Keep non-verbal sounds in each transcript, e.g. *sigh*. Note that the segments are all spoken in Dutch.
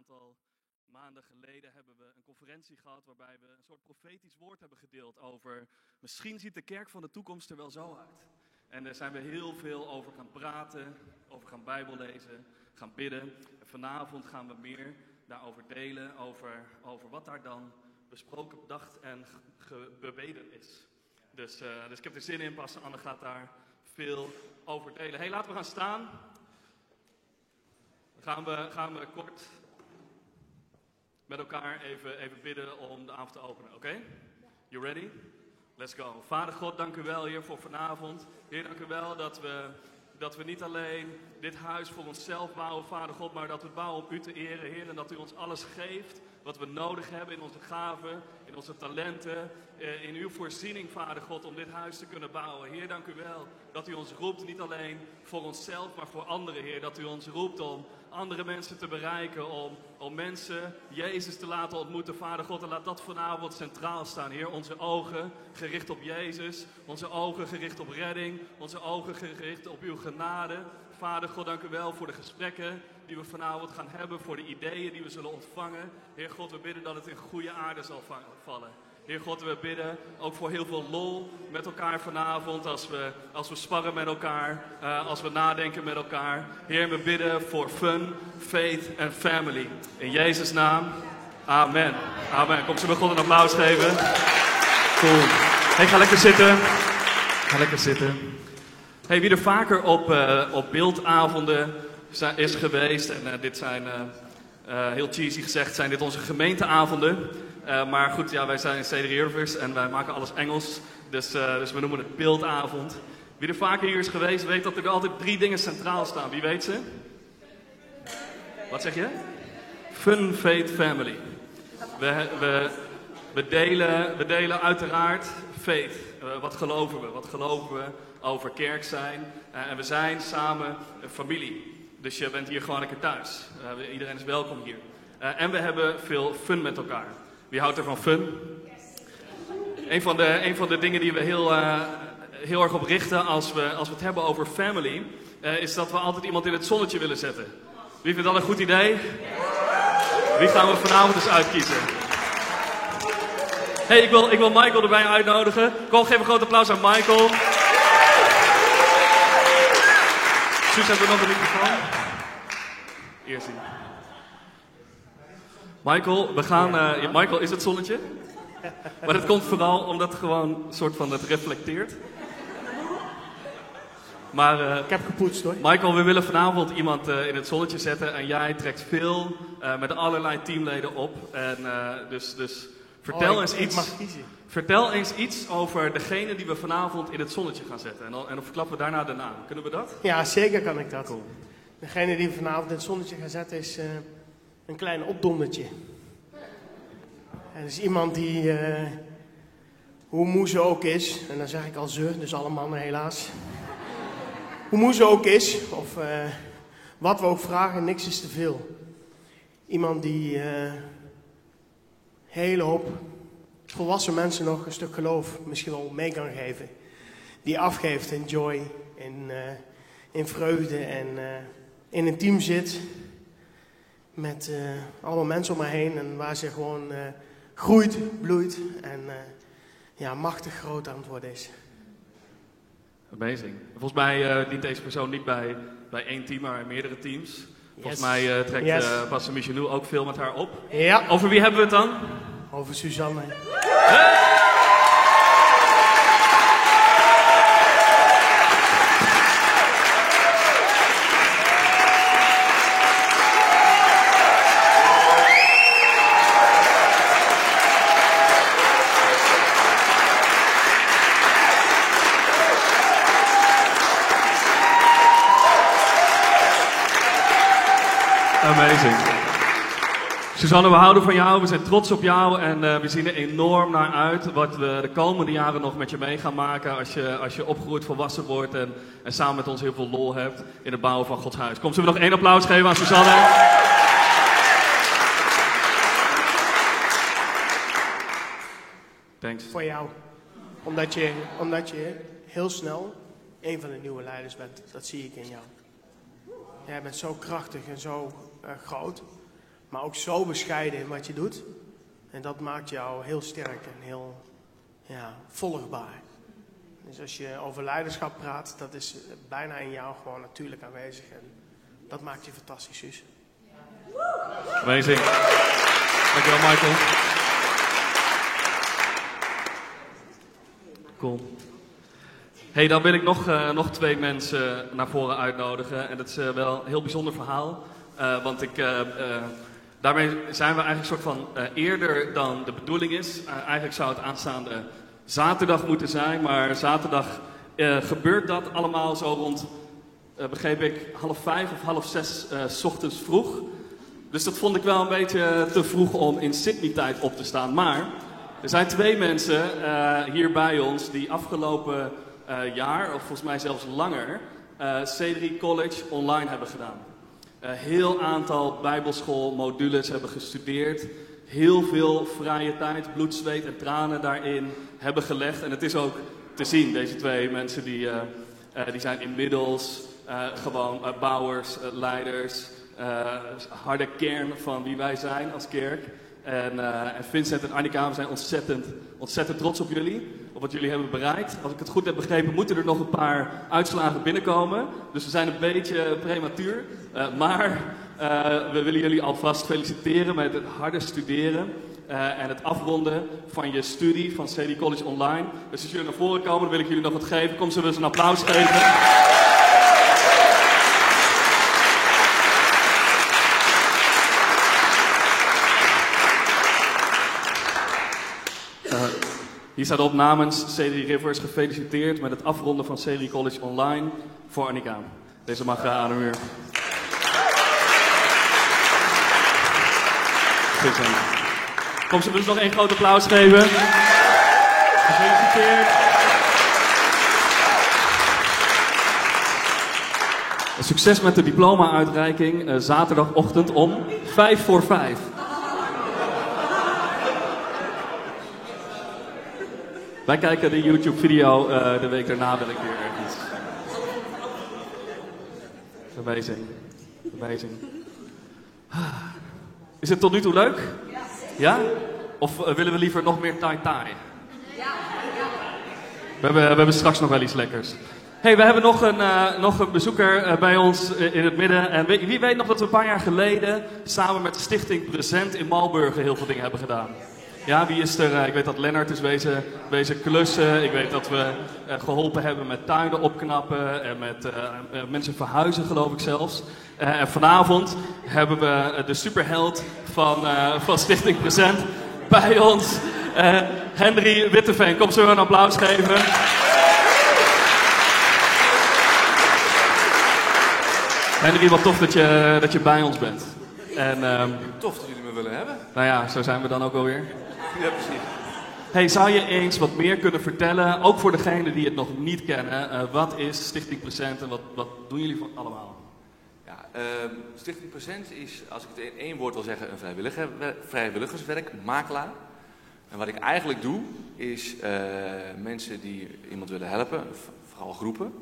aantal maanden geleden hebben we een conferentie gehad waarbij we een soort profetisch woord hebben gedeeld over misschien ziet de kerk van de toekomst er wel zo uit. En daar zijn we heel veel over gaan praten, over gaan Bijbel lezen, gaan bidden. En vanavond gaan we meer daarover delen, over, over wat daar dan besproken, bedacht en gebeden is. Dus, uh, dus ik heb er zin in, Pastor Anne gaat daar veel over delen. hey, laten we gaan staan. Dan gaan we, gaan we kort met elkaar even, even bidden om de avond te openen. Oké? You ready? Let's go. Vader God, dank u wel, Heer, voor vanavond. Heer, dank u wel dat we, dat we niet alleen dit huis voor onszelf bouwen, Vader God, maar dat we bouwen om u te eren, Heer. En dat u ons alles geeft wat we nodig hebben in onze gaven, in onze talenten, eh, in uw voorziening, Vader God, om dit huis te kunnen bouwen. Heer, dank u wel dat u ons roept, niet alleen voor onszelf, maar voor anderen, Heer. Dat u ons roept om andere mensen te bereiken, om, om mensen Jezus te laten ontmoeten. Vader God, en laat dat vanavond centraal staan, Heer. Onze ogen gericht op Jezus, onze ogen gericht op redding, onze ogen gericht op uw genade. Vader God, dank u wel voor de gesprekken die we vanavond gaan hebben, voor de ideeën die we zullen ontvangen. Heer God, we bidden dat het in goede aarde zal vallen. Heer God, we bidden ook voor heel veel lol met elkaar vanavond. Als we, als we sparren met elkaar, uh, als we nadenken met elkaar. Heer, we bidden voor fun, faith en family. In Jezus' naam. Amen. Amen. Kom ze me God een applaus geven. Cool. Hey, ga lekker zitten. Ga lekker zitten. Hey, wie er vaker op, uh, op beeldavonden is geweest, en uh, dit zijn, uh, heel cheesy gezegd, zijn dit onze gemeenteavonden. maar goed, ja, wij zijn CD Universe en wij maken alles Engels, dus, dus we noemen het beeldavond. Wie er vaker hier is geweest, weet dat er altijd drie dingen centraal staan. Wie weet ze? Wat zeg je? Fun, faith, family. We, we, we, delen, we delen uiteraard faith. wat geloven we? Wat geloven we over kerk zijn? en we zijn samen een familie. Dus je bent hier gewoon een keer thuis. Iedereen is welkom hier. Uh, en we hebben veel fun met elkaar. Wie houdt er van fun? Een van de, een van de dingen die we heel, uh, heel erg op richten als we, als we het hebben over family, is dat we altijd iemand in het zonnetje willen zetten. Wie vindt dat een goed idee? Wie gaan we vanavond eens uitkiezen? hey, ik wil, ik wil Michael erbij uitnodigen. Kom, geef een groot applaus aan Michael. Suus, hebben we nog een microfoon? Eerst zien. Michael, we gaan. Uh, Michael, is het zonnetje? Maar dat komt vooral omdat het gewoon een soort van het reflecteert. Maar, uh, ik heb gepoetst hoor. Michael, we willen vanavond iemand uh, in het zonnetje zetten. En jij trekt veel met allerlei teamleden op. En, dus, dus vertel oh, eens iets. Ik mag kiezen. Vertel eens iets over degene die we vanavond in het zonnetje gaan zetten. En dan, en dan verklappen we daarna de naam. Kunnen we dat? Ja, zeker kan ik dat. Cool. Degene die we vanavond in het zonnetje gaan zetten is uh, een klein opdondertje. En dat is iemand die, uh, hoe moe ze ook is, en dan zeg ik al ze, dus alle mannen helaas. hoe moe ze ook is, of uh, wat we ook vragen, niks is te veel. Iemand die hele hoop volwassen mensen nog een stuk geloof misschien wel mee kan geven. Die afgeeft in joy, in, uh, in vreugde en uh, in een team zit met uh, allemaal mensen om me heen en waar ze gewoon groeit, bloeit en ja, machtig groot aan het worden is. Amazing. Volgens mij dient deze persoon niet bij, bij één team, maar meerdere teams. Volgens yes. mij trekt yes. Michenou ook veel met haar op. Ja. Over wie hebben we het dan? Over Suzanne. Amazing. Suzanne, we houden van jou, we zijn trots op jou en uh, we zien er enorm naar uit wat we de komende jaren nog met je mee gaan maken als je, als je opgegroeid volwassen wordt en, en samen met ons heel veel lol hebt in het bouwen van Gods huis. Kom, zullen we nog één applaus geven aan Suzanne? Thanks. Voor jou. Omdat je, omdat je heel snel een van de nieuwe leiders bent. Dat zie ik in jou. Jij bent zo krachtig en zo uh, groot. maar ook zo bescheiden in wat je doet. En dat maakt jou heel sterk en heel ja, volgbaar. Dus als je over leiderschap praat, dat is bijna in jou gewoon natuurlijk aanwezig. En dat maakt je fantastisch, zus. Amazing. Dankjewel, Michael. Cool. Hey, dan wil ik nog, uh, nog twee mensen naar voren uitnodigen. En dat is wel een heel bijzonder verhaal. Uh, want ik, daarmee zijn we eigenlijk soort van eerder dan de bedoeling is. eigenlijk zou het aanstaande zaterdag moeten zijn. Maar zaterdag gebeurt dat allemaal zo rond, begreep ik, half vijf of half zes s ochtends vroeg. Dus dat vond ik wel een beetje te vroeg om in Sydney-tijd op te staan. Maar er zijn twee mensen hier bij ons die afgelopen jaar, of volgens mij zelfs langer, uh, C3 College online hebben gedaan. Een uh, heel aantal bijbelschoolmodules hebben gestudeerd. Heel veel vrije tijd, bloed, zweet en tranen daarin hebben gelegd. En het is ook te zien, deze twee mensen die, uh, die zijn inmiddels gewoon bouwers, leiders, harde kern van wie wij zijn als kerk. En, en, Vincent en Annika, zijn ontzettend, ontzettend trots op jullie. Wat jullie hebben bereikt. Als ik het goed heb begrepen, moeten er nog een paar uitslagen binnenkomen. Dus we zijn een beetje prematuur. Uh, maar uh, we willen jullie alvast feliciteren met het harde studeren. en het afronden van je studie van CD College Online. Dus als jullie naar voren komen, wil ik jullie nog wat geven. Kom, zullen we eens een applaus geven? Hier staat op namens C3 Rivers gefeliciteerd met het afronden van C3 College Online voor Annika. Deze mag aan de muur. Kom ze dus nog één groot applaus geven. Gefeliciteerd. Succes met de diploma-uitreiking uh, zaterdagochtend om 5 voor 5. Wij kijken de YouTube-video uh, de week daarna ben ik weer ergens. Amazing. Amazing. Is het tot nu toe leuk? Ja? Of uh, willen we liever nog meer tai tai? Ja. We hebben, we hebben straks nog wel iets lekkers. hey, we hebben nog een, uh, nog een bezoeker bij ons in het midden. En wie, wie weet nog dat we een paar jaar geleden samen met de stichting Present in Malburgen heel veel dingen hebben gedaan. Ja, wie is er? Ik weet dat Lennart is wezen, wezen klussen. Ik weet dat we uh, geholpen hebben met tuinen opknappen en met uh, mensen verhuizen, geloof ik zelfs. en vanavond hebben we de superheld van, van Stichting Present bij ons, Henry Witteveen. Kom, we een applaus geven? Henry, wat tof dat je, dat je bij ons bent. En, um, tof dat jullie me willen hebben. Nou ja, zo zijn we dan ook alweer. Ja, precies. Hey, zou je eens wat meer kunnen vertellen, ook voor degenen die het nog niet kennen, uh, wat is Stichting Present en wat, wat doen jullie allemaal? Ja, uh, Stichting Present is, als ik het in één woord wil zeggen, een vrijwilliger, vrijwilligerswerk, makelaar. En wat ik eigenlijk doe, is uh, mensen die iemand willen helpen, vooral groepen,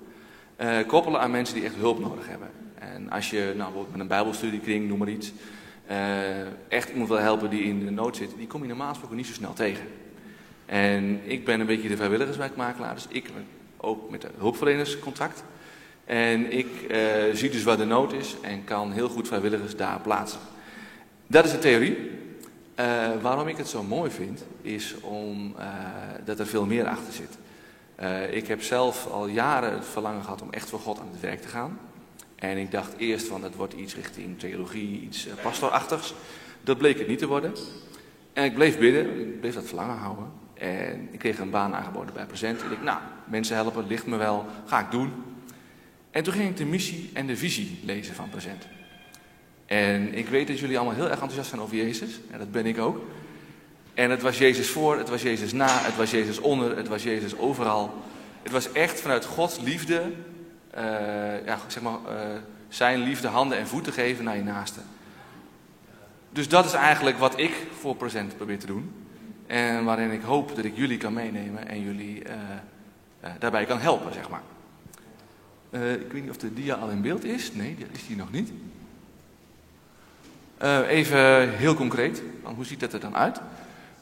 koppelen aan mensen die echt hulp nodig hebben. En als je nou, met een bijbelstudiekring, noem maar iets, echt iemand wil helpen die in de nood zit, die kom je normaal gesproken niet zo snel tegen. En ik ben een beetje de vrijwilligerswerkmakelaar, dus ik ook met de hulpverleners contact. En ik uh, zie dus waar de nood is en kan heel goed vrijwilligers daar plaatsen. Dat is de theorie. Uh, waarom ik het zo mooi vind, is omdat er veel meer achter zit. ik heb zelf al jaren het verlangen gehad om echt voor God aan het werk te gaan. En ik dacht eerst van het wordt iets richting theologie, iets uh. Dat bleek het niet te worden. En ik bleef bidden, ik bleef dat verlangen houden. En ik kreeg een baan aangeboden bij Present. En ik nou, mensen helpen, ligt me wel, ga ik doen. En toen ging ik de missie en de visie lezen van Present. En ik weet dat jullie allemaal heel erg enthousiast zijn over Jezus. En dat ben ik ook. En het was Jezus voor, het was Jezus na, het was Jezus onder, het was Jezus overal. Het was echt vanuit Gods liefde uh, ja, zeg maar, uh, zijn liefde handen en voeten geven naar je naaste. Dus dat is eigenlijk wat ik voor present probeer te doen. En waarin ik hoop dat ik jullie kan meenemen en jullie uh, daarbij kan helpen, zeg maar. ik weet niet of de dia al in beeld is. Nee, die is die nog niet. Even heel concreet, hoe ziet dat er dan uit?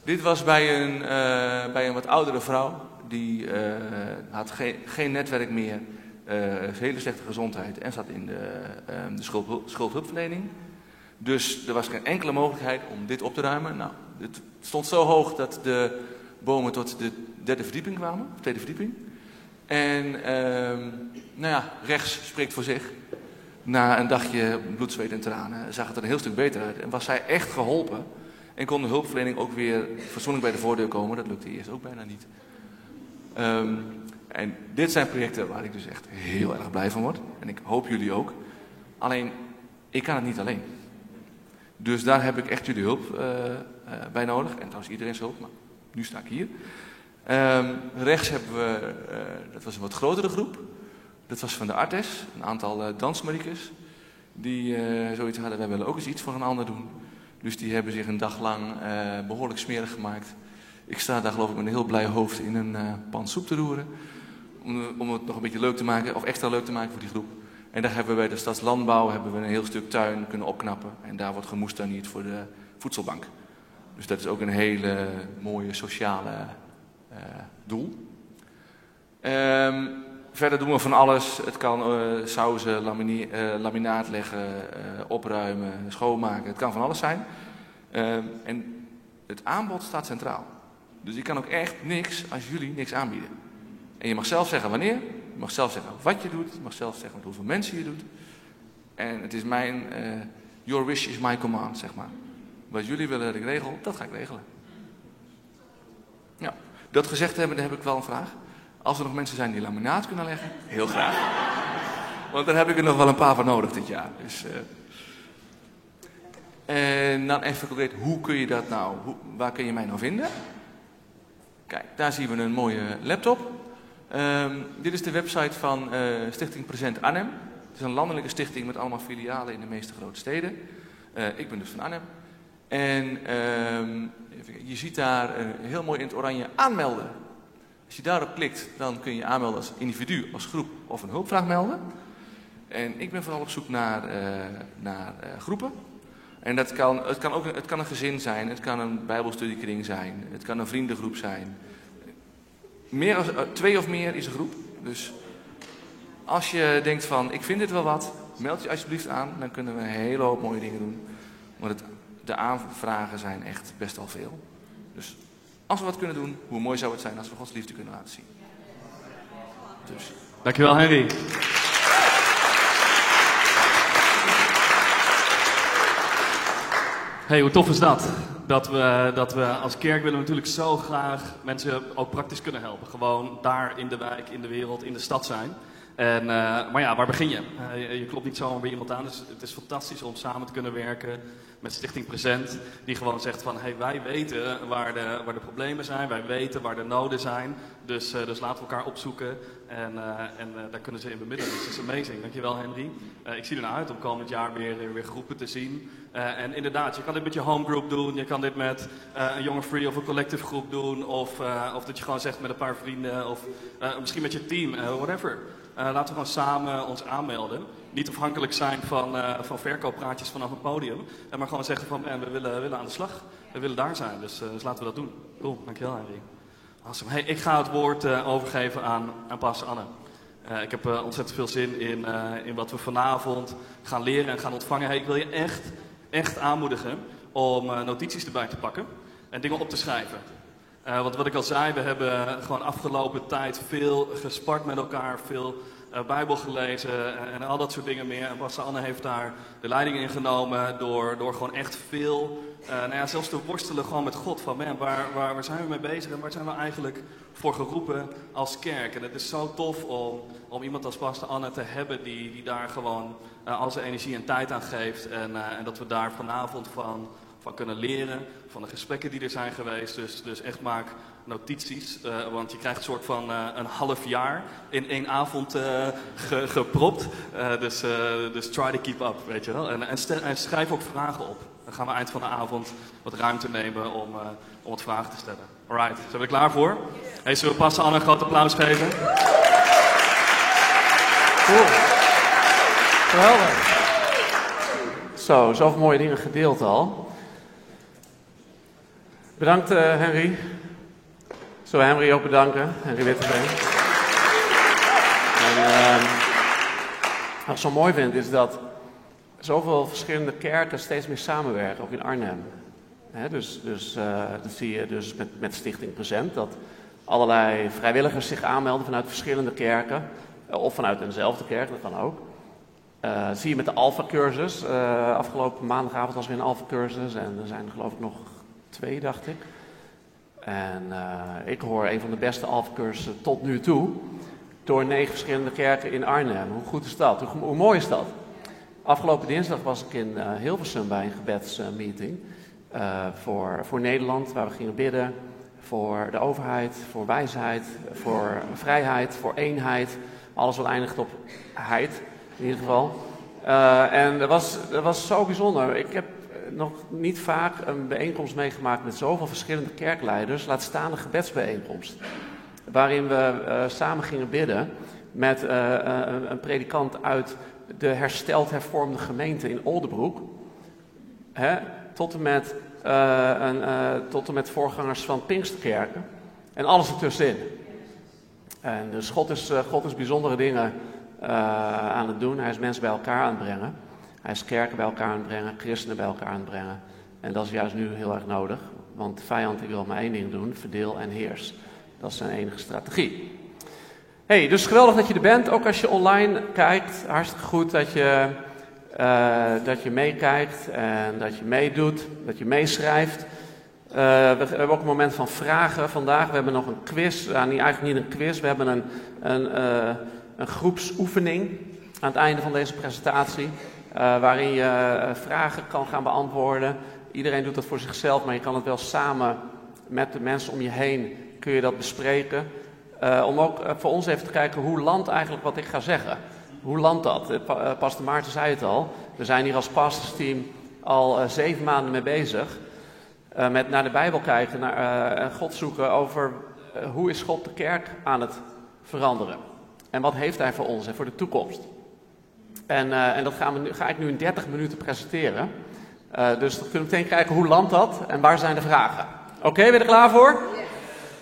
Dit was bij een, bij een wat oudere vrouw. Die had geen netwerk meer, hele slechte gezondheid en zat in de, de schuld, schuldhulpverlening. Dus er was geen enkele mogelijkheid om dit op te ruimen. Nou, het stond zo hoog dat de bomen tot de derde verdieping kwamen, tweede verdieping. En ehm, nou ja, rechts spreekt voor zich. Na een dagje bloed, zweet en tranen zag het er een heel stuk beter uit. En was zij echt geholpen. En kon de hulpverlening ook weer fatsoenlijk bij de voordeur komen. Dat lukte eerst ook bijna niet. Ehm, en dit zijn projecten waar ik dus echt heel erg blij van word. En ik hoop jullie ook. Alleen, ik kan het niet alleen. Dus daar heb ik echt jullie hulp uh, uh, bij nodig. En trouwens iedereen's hulp, maar nu sta ik hier. Um, rechts hebben we, uh, dat was een wat grotere groep. Dat was van de Artes, een aantal dansmariekes. Die zoiets hadden, wij willen ook eens iets voor een ander doen. Dus die hebben zich een dag lang behoorlijk smerig gemaakt. Ik sta daar geloof ik met een heel blij hoofd in een pan soep te roeren. Om, om, het nog een beetje leuk te maken, of extra leuk te maken voor die groep. En daar hebben we bij de Stadslandbouw hebben we een heel stuk tuin kunnen opknappen. En daar wordt gemoestanierd voor de voedselbank. Dus dat is ook een hele mooie sociale uh, doel. Um, verder doen we van alles. Het kan uh, sauzen, uh, laminaat leggen, opruimen, schoonmaken. Het kan van alles zijn. Um, en het aanbod staat centraal. Dus je kan ook echt niks als jullie niks aanbieden. En je mag zelf zeggen wanneer, je mag zelf zeggen wat je doet, je mag zelf zeggen hoeveel mensen je doet. En het is mijn, your wish is my command, zeg maar. Wat jullie willen dat ik regel, dat ga ik regelen. Ja. Dat gezegd hebben, dan heb ik wel een vraag. Als er nog mensen zijn die laminaat kunnen leggen, heel graag. Want daar heb ik er nog wel een paar van nodig dit jaar. Dus, uh... En dan even concreet, hoe kun je dat nou, hoe, waar kun je mij nou vinden? Kijk, daar zien we een mooie laptop. Um, dit is de website van uh, Stichting Present Arnhem. Het is een landelijke stichting met allemaal filialen in de meeste grote steden. Uh, ik ben dus van Arnhem. En um, je ziet daar uh, heel mooi in het oranje aanmelden. Als je daarop klikt, dan kun je aanmelden als individu, als groep of een hulpvraag melden. En ik ben vooral op zoek naar, naar groepen. En dat kan, het, kan ook het kan een gezin zijn, het kan een bijbelstudiekring zijn, het kan een vriendengroep zijn. Meer als, twee of meer is een groep. Dus als je denkt van, ik vind dit wel wat, meld je alsjeblieft aan. Dan kunnen we een hele hoop mooie dingen doen. Want het de aanvragen zijn echt best wel veel. Dus als we wat kunnen doen, hoe mooi zou het zijn als we Gods liefde kunnen laten zien. Dus. Dankjewel, Henry. Hey, hoe tof is dat? Dat we, dat we als kerk willen natuurlijk zo graag mensen ook praktisch kunnen helpen. Gewoon daar in de wijk, in de wereld, in de stad zijn. En, uh, maar ja, waar begin je? Uh, je? je? klopt niet zomaar bij iemand aan. Dus het is fantastisch om samen te kunnen werken met Stichting Present. Die gewoon zegt van, hey, wij weten waar de, waar de problemen zijn. Wij weten waar de noden zijn. Dus, uh, dus laten we elkaar opzoeken. En, en daar kunnen ze in bemiddelen. Dus dat is amazing. Dankjewel Henry. ik zie er naar uit om komend jaar weer, weer groepen te zien. en inderdaad, je kan dit met je homegroup doen. Je kan dit met een jonge free of een collective groep doen. Of, of dat je gewoon zegt met een paar vrienden. Of misschien met je team, whatever. Laten we gewoon samen ons aanmelden. Niet afhankelijk zijn van, uh, van verkooppraatjes vanaf een podium. Maar gewoon zeggen van, we willen, willen aan de slag. We willen daar zijn. Dus, dus laten we dat doen. Cool, dankjewel Henry. Awesome. Hey, ik ga het woord overgeven aan, aan pastor Anne. ik heb ontzettend veel zin in, in wat we vanavond gaan leren en gaan ontvangen. Ik wil je echt, echt aanmoedigen om notities erbij te pakken. En dingen op te schrijven. Want wat ik al zei, we hebben gewoon afgelopen tijd veel gespart met elkaar, veel Bijbel gelezen en, en, al dat soort dingen meer. En Pastor Anne heeft daar de leiding in genomen door, door gewoon echt veel, uh, nou ja, zelfs te worstelen gewoon met God. Van man, waar, waar, waar zijn we mee bezig en waar zijn we eigenlijk voor geroepen als kerk? En het is zo tof om, om iemand als Pastor Anne te hebben die, die daar gewoon al zijn energie en tijd aan geeft. En, en dat we daar vanavond van van kunnen leren, van de gesprekken die er zijn geweest. Dus, dus echt maak notities, uh, want je krijgt een soort van uh, een half jaar in één avond uh, ge, gepropt. dus, dus try to keep up, weet je wel. En, en, en, schrijf ook vragen op. Dan gaan we eind van de avond wat ruimte nemen om, om wat vragen te stellen. Alright, zijn we er klaar voor? Hey, zullen passen aan een groot applaus geven? Cool. Geweldig. Zo, zoveel mooie dingen gedeeld al. Bedankt uh, Henry. Zullen we Henry ook bedanken? Henry Witteveen. En uh, wat ik zo mooi vind is dat zoveel verschillende kerken steeds meer samenwerken, ook in Arnhem. dus dus uh, dat zie je dus met, met Stichting Present, dat allerlei vrijwilligers zich aanmelden vanuit verschillende kerken, of vanuit eenzelfde kerk, dat kan ook. Uh, zie je met de Alpha-cursus. Afgelopen maandagavond was weer een Alpha-cursus en er zijn er geloof ik nog twee, dacht ik. En ik hoor een van de beste Alpha-cursussen tot nu toe door negen verschillende kerken in Arnhem. Hoe goed is dat? Hoe mooi is dat? Afgelopen dinsdag was ik in Hilversum bij een gebedsmeeting voor, voor Nederland, waar we gingen bidden voor de overheid, voor wijsheid, voor vrijheid, voor eenheid. Alles wat eindigt op heid in ieder geval. Uh, en dat was, dat was zo bijzonder. Ik heb nog niet vaak een bijeenkomst meegemaakt met zoveel verschillende kerkleiders, laat staan een gebedsbijeenkomst. Waarin we samen gingen bidden met een, predikant uit de hersteld hervormde gemeente in Oldenbroek. Hè, tot, en met, een, tot en met voorgangers van Pinksterkerken. En alles ertussenin. En dus God is, God is bijzondere dingen aan het doen. Hij is mensen bij elkaar aan het brengen. Hij is kerken bij elkaar aan het brengen, christenen bij elkaar aan het brengen. En dat is juist nu heel erg nodig, want de vijand wil maar één ding doen, verdeel en heers. Dat is zijn enige strategie. Hey, dus geweldig dat je er bent, ook als je online kijkt. Hartstikke goed dat je, uh, dat je meekijkt en dat je meedoet, dat je meeschrijft. Uh, we, hebben ook een moment van vragen vandaag. We hebben nog een quiz. Niet, eigenlijk niet een quiz, we hebben een, een een groepsoefening aan het einde van deze presentatie. Waarin je vragen kan gaan beantwoorden. Iedereen doet dat voor zichzelf, maar je kan het wel samen met de mensen om je heen kun je dat bespreken. Uh, om ook voor ons even te kijken hoe landt eigenlijk wat ik ga zeggen. Hoe landt dat? Pa Pastor Maarten zei het al. We zijn hier als pastorsteam al zeven maanden mee bezig. met naar de Bijbel kijken, naar God zoeken over hoe is God de kerk aan het veranderen. En wat heeft hij voor ons en voor de toekomst? En, en dat gaan we nu, ga ik nu in 30 minuten presenteren. Dus dan kunnen we meteen kijken hoe landt dat en waar zijn de vragen. Oké, ben je er klaar voor?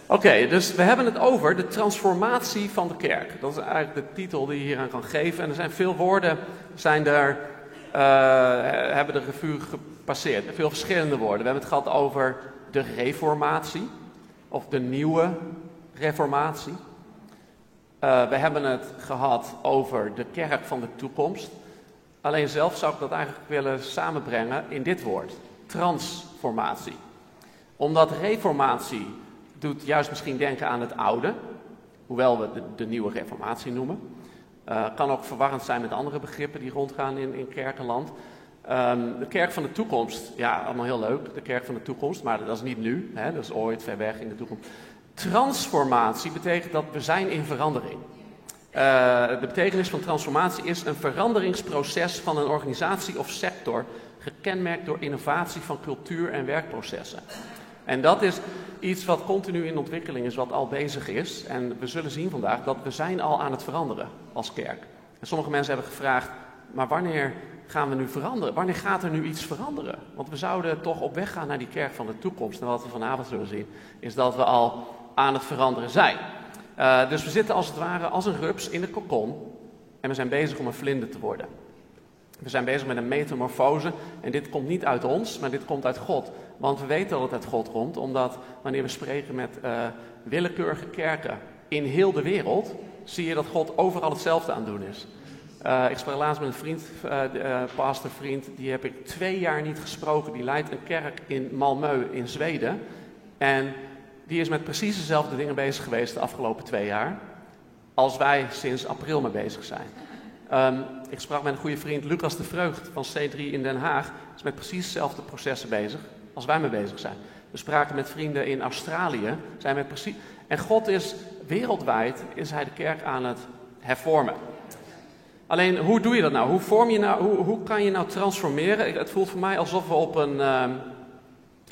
Oké, dus we hebben het over de transformatie van de kerk. Dat is eigenlijk de titel die je hier aan kan geven. En er zijn veel woorden, zijn er, uh, hebben de revue gepasseerd. Veel verschillende woorden. We hebben het gehad over de reformatie, of de nieuwe reformatie. Uh, we hebben het gehad over de kerk van de toekomst. Alleen zelf zou ik dat eigenlijk willen samenbrengen in dit woord: transformatie. Omdat reformatie doet juist misschien denken aan het oude, hoewel we de, de nieuwe reformatie noemen. Uh, kan ook verwarrend zijn met andere begrippen die rondgaan in, in kerkenland. Um, de kerk van de toekomst, ja, allemaal heel leuk, de kerk van de toekomst, maar dat is niet nu, hè, dat is ooit ver weg in de toekomst. Transformatie betekent dat we zijn in verandering. Uh, de betekenis van transformatie is een veranderingsproces van een organisatie of sector, gekenmerkt door innovatie van cultuur en werkprocessen. En dat is iets wat continu in ontwikkeling is, wat al bezig is. En we zullen zien vandaag dat we zijn al aan het veranderen als kerk. En sommige mensen hebben gevraagd, maar wanneer gaan we nu veranderen? Wanneer gaat er nu iets veranderen? Want we zouden toch op weg gaan naar die kerk van de toekomst. En wat we vanavond zullen zien, is dat we al aan het veranderen zijn. Uh, dus we zitten als het ware als een rups in de kokon en we zijn bezig om een vlinder te worden. We zijn bezig met een metamorfose en dit komt niet uit ons, maar dit komt uit God. Want we weten dat het uit God komt, omdat wanneer we spreken met uh, willekeurige kerken in heel de wereld, zie je dat God overal hetzelfde aan doen is. Uh, ik sprak laatst met een vriend, uh, pastorvriend, die heb ik twee jaar niet gesproken. Die leidt een kerk in Malmö in Zweden. En die is met precies dezelfde dingen bezig geweest de afgelopen twee jaar. Als wij sinds april mee bezig zijn. Um, ik sprak met een goede vriend Lucas de Vreugd van C3 in Den Haag. Is met precies dezelfde processen bezig als wij mee bezig zijn. We spraken met vrienden in Australië. Zijn met precies... En God is wereldwijd is hij de kerk aan het hervormen. Alleen, hoe doe je dat nou? Hoe, vorm je nou, hoe, hoe kan je nou transformeren? Het voelt voor mij alsof we op een, um,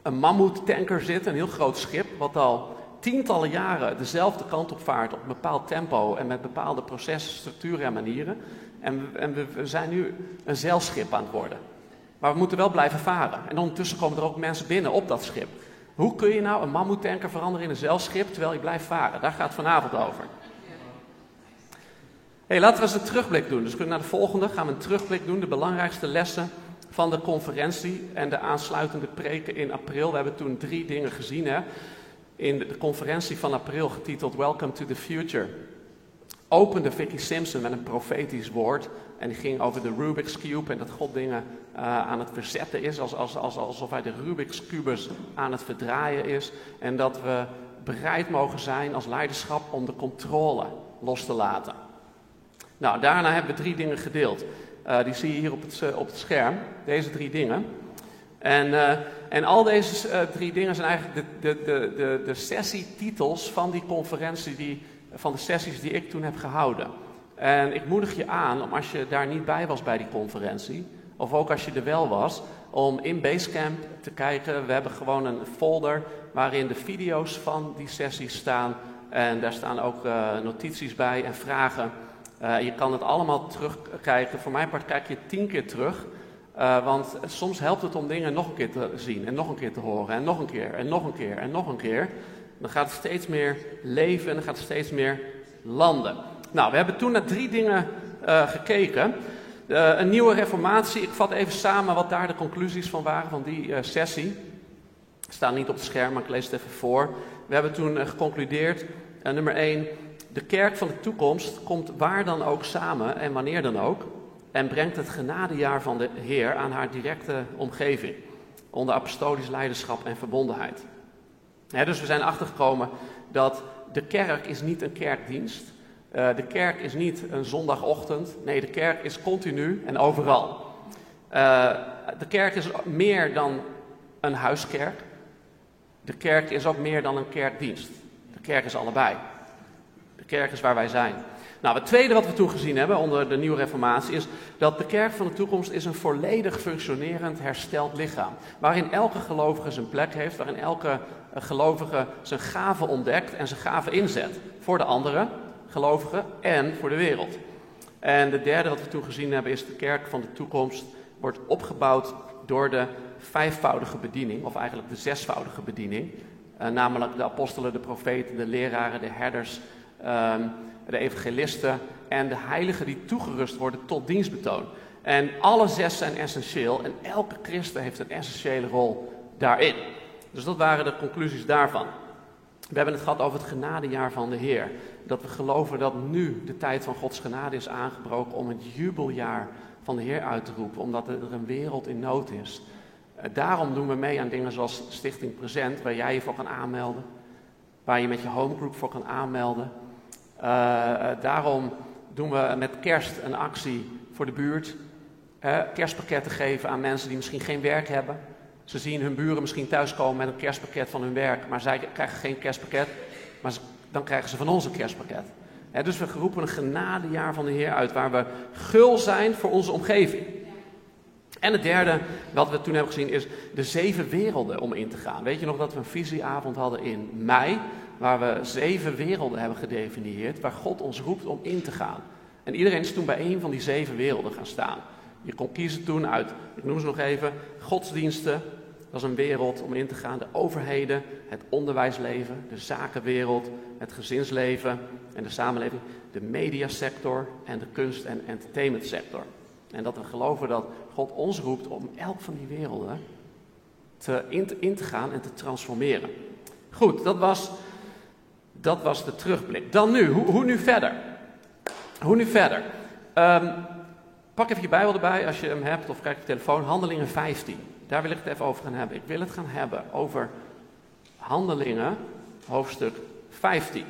een mammoetanker zitten, een heel groot schip, wat al tientallen jaren dezelfde kant op vaart op een bepaald tempo en met bepaalde processen, structuren en manieren. En, we, en we, we zijn nu een zeilschip aan het worden. Maar we moeten wel blijven varen. En ondertussen komen er ook mensen binnen op dat schip. Hoe kun je nou een mammoetanker veranderen in een zeilschip terwijl je blijft varen? Daar gaat het vanavond over. Hey, laten we eens een terugblik doen. Dus we kunnen naar de volgende. Gaan we een terugblik doen. De belangrijkste lessen van de conferentie en de aansluitende preken in april. We hebben toen drie dingen gezien. Hè? In de conferentie van april getiteld Welcome to the Future. Opende Vicky Simpson met een profetisch woord. En die ging over de Rubik's Cube en dat God dingen uh, aan het verzetten is. Als, als, als, alsof hij de Rubik's Cubus aan het verdraaien is. En dat we bereid mogen zijn als leiderschap om de controle los te laten. Nou, daarna hebben we drie dingen gedeeld. Uh, die zie je hier op het, uh, op het scherm. Deze drie dingen. En, en al deze drie dingen zijn eigenlijk de, de, de, de, de sessietitels van die conferentie, die, van de sessies die ik toen heb gehouden. En ik moedig je aan om als je daar niet bij was bij die conferentie, of ook als je er wel was, om in Basecamp te kijken. We hebben gewoon een folder waarin de video's van die sessies staan. En daar staan ook notities bij en vragen. Uh, je kan het allemaal terugkijken. Voor mijn part kijk je tien keer terug. Uh, want soms helpt het om dingen nog een keer te zien en nog een keer te horen en nog een keer en nog een keer en nog een keer. Dan gaat het steeds meer leven en dan gaat het steeds meer landen. Nou, we hebben toen naar drie dingen uh, gekeken. een nieuwe reformatie. Ik vat even samen wat daar de conclusies van waren van die sessie. Staan niet op het scherm, maar ik lees het even voor. We hebben toen geconcludeerd. nummer 1. De kerk van de toekomst komt waar dan ook samen en wanneer dan ook en brengt het genadejaar van de Heer aan haar directe omgeving, onder apostolisch leiderschap en verbondenheid. Dus we zijn achtergekomen dat de kerk is niet een kerkdienst, uh, de kerk is niet een zondagochtend, nee, de kerk is continu en overal. Uh, de kerk is meer dan een huiskerk, de kerk is ook meer dan een kerkdienst. De kerk is allebei. De kerk is waar wij zijn. Nou, het tweede wat we toen gezien hebben onder de nieuwe reformatie is dat de kerk van de toekomst is een volledig functionerend, hersteld lichaam. Waarin elke gelovige zijn plek heeft, waarin elke eh, gelovige zijn gave ontdekt en zijn gave inzet. Voor de andere gelovigen en voor de wereld. En de derde wat we toen gezien hebben is de kerk van de toekomst wordt opgebouwd door de vijfvoudige bediening, of eigenlijk de zesvoudige bediening. Uh, namelijk de apostelen, de profeten, de leraren, de herders, um, de evangelisten en de heiligen die toegerust worden tot dienstbetoon. En alle zes zijn essentieel en elke christen heeft een essentiële rol daarin. Dus dat waren de conclusies daarvan. We hebben het gehad over het genadejaar van de Heer. Dat we geloven dat nu de tijd van Gods genade is aangebroken om het jubeljaar van de Heer uit te roepen, omdat er een wereld in nood is. Eh, daarom doen we mee aan dingen zoals Stichting Present, waar jij je voor kan aanmelden, waar je met je homegroup voor kan aanmelden. Uh, daarom doen we met kerst een actie voor de buurt. Uh, kerstpakketten geven aan mensen die misschien geen werk hebben. Ze zien hun buren misschien thuiskomen met een kerstpakket van hun werk, maar zij krijgen geen kerstpakket. Maar dan krijgen ze van ons een kerstpakket. Dus we roepen een genadejaar van de Heer uit, waar we gul zijn voor onze omgeving. En het derde, wat we toen hebben gezien, is de zeven werelden om in te gaan. Weet je nog dat we een visieavond hadden in mei? waar we zeven werelden hebben gedefinieerd, waar God ons roept om in te gaan. En iedereen is toen bij een van die zeven werelden gaan staan. Je kon kiezen toen uit, ik noem ze nog even, godsdiensten, dat is een wereld om in te gaan. De overheden, het onderwijsleven, de zakenwereld, het gezinsleven en de samenleving, de mediasector en de kunst- en entertainmentsector. En dat we geloven dat God ons roept om elk van die werelden te, in, te gaan en te transformeren. Goed, dat was dat was de terugblik. Dan nu, hoe, hoe nu verder? Hoe nu verder? Um, pak even je Bijbel erbij als je hem hebt of kijk op je telefoon. Handelingen 15. Daar wil ik het even over gaan hebben. Ik wil het gaan hebben over Handelingen, hoofdstuk 15.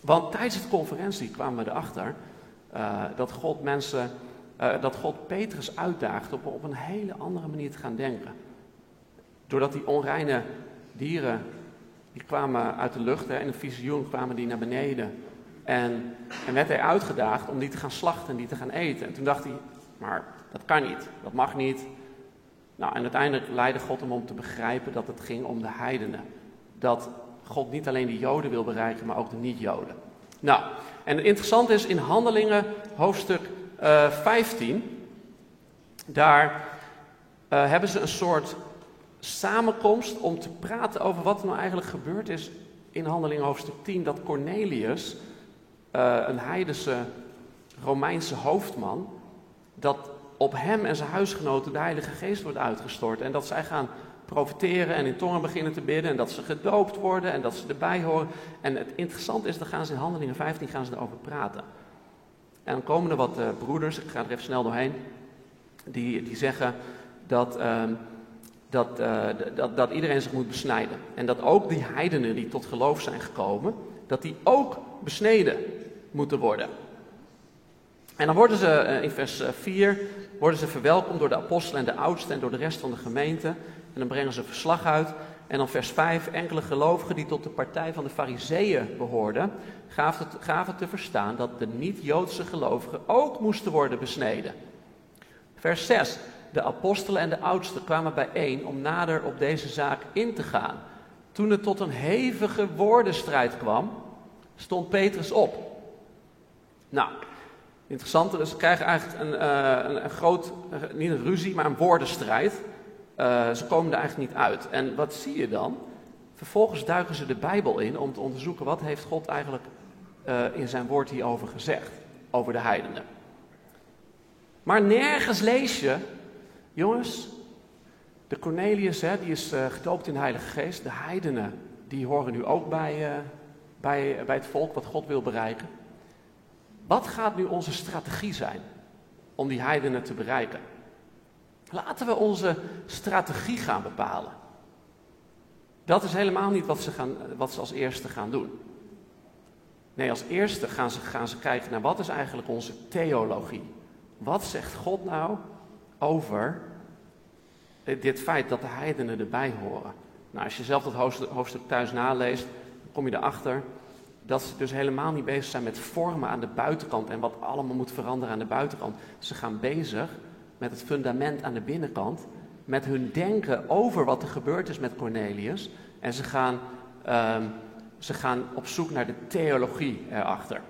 Want tijdens de conferentie kwamen we erachter uh, dat God mensen, uh, dat God Petrus uitdaagt op, op een hele andere manier te gaan denken. Doordat die onreine dieren die kwamen uit de lucht, hè, in een visioen kwamen die naar beneden. En, en werd hij uitgedaagd om die te gaan slachten en die te gaan eten. En toen dacht hij, maar dat kan niet, dat mag niet. Nou, en uiteindelijk leidde God hem om te begrijpen dat het ging om de heidenen. Dat God niet alleen de Joden wil bereiken, maar ook de niet-Joden. Nou, en het interessante is in Handelingen hoofdstuk uh, eh, 15, daar eh, hebben ze een soort samenkomst om te praten over wat er nou eigenlijk gebeurd is in Handelingen hoofdstuk 10. Dat Cornelius, uh, een heidense Romeinse hoofdman, dat op hem en zijn huisgenoten de Heilige Geest wordt uitgestort. En dat zij gaan profiteren en in tongen beginnen te bidden. En dat ze gedoopt worden en dat ze erbij horen. En het interessante is, dan gaan ze in Handelingen 15 gaan ze erover praten. En dan komen er wat uh, broeders, ik ga er even snel doorheen, die, die zeggen dat, uh, dat, uh, dat, dat iedereen zich moet besnijden. En dat ook die heidenen die tot geloof zijn gekomen, dat die ook besneden moeten worden. En dan worden ze in vers 4 worden ze verwelkomd door de apostelen en de oudsten en door de rest van de gemeente. En dan brengen ze verslag uit. En dan vers 5, enkele gelovigen die tot de partij van de fariseeën behoorden, gaven, te verstaan dat de niet-Joodse gelovigen ook moesten worden besneden. Vers 6, de apostelen en de oudsten kwamen bijeen om nader op deze zaak in te gaan. Toen het tot een hevige woordenstrijd kwam, stond Petrus op. Nou, interessant is, ze krijgen eigenlijk een, uh, een, groot, uh, niet een ruzie, maar een woordenstrijd. Uh, ze komen er eigenlijk niet uit. En wat zie je dan? Vervolgens duiken ze de Bijbel in om te onderzoeken wat heeft God eigenlijk in zijn woord hierover gezegd, over de heidenen. Maar nergens lees je, jongens, de Cornelius, hè, die is uh, gedoopt in de Heilige Geest, de heidenen, die horen nu ook bij, bij, bij het volk wat God wil bereiken. Wat gaat nu onze strategie zijn om die heidenen te bereiken? Laten we onze strategie gaan bepalen. Dat is helemaal niet wat ze, gaan, wat ze als eerste gaan doen. Nee, als eerste gaan ze, gaan ze kijken naar wat is eigenlijk onze theologie. Wat zegt God nou over dit feit dat de heidenen erbij horen? Nou, als je zelf dat hoofdstuk, thuis naleest, kom je erachter dat ze dus helemaal niet bezig zijn met vormen aan de buitenkant en wat allemaal moet veranderen aan de buitenkant. Ze gaan bezig met het fundament aan de binnenkant, met hun denken over wat er gebeurd is met Cornelius. En ze gaan, um, ze gaan op zoek naar de theologie erachter.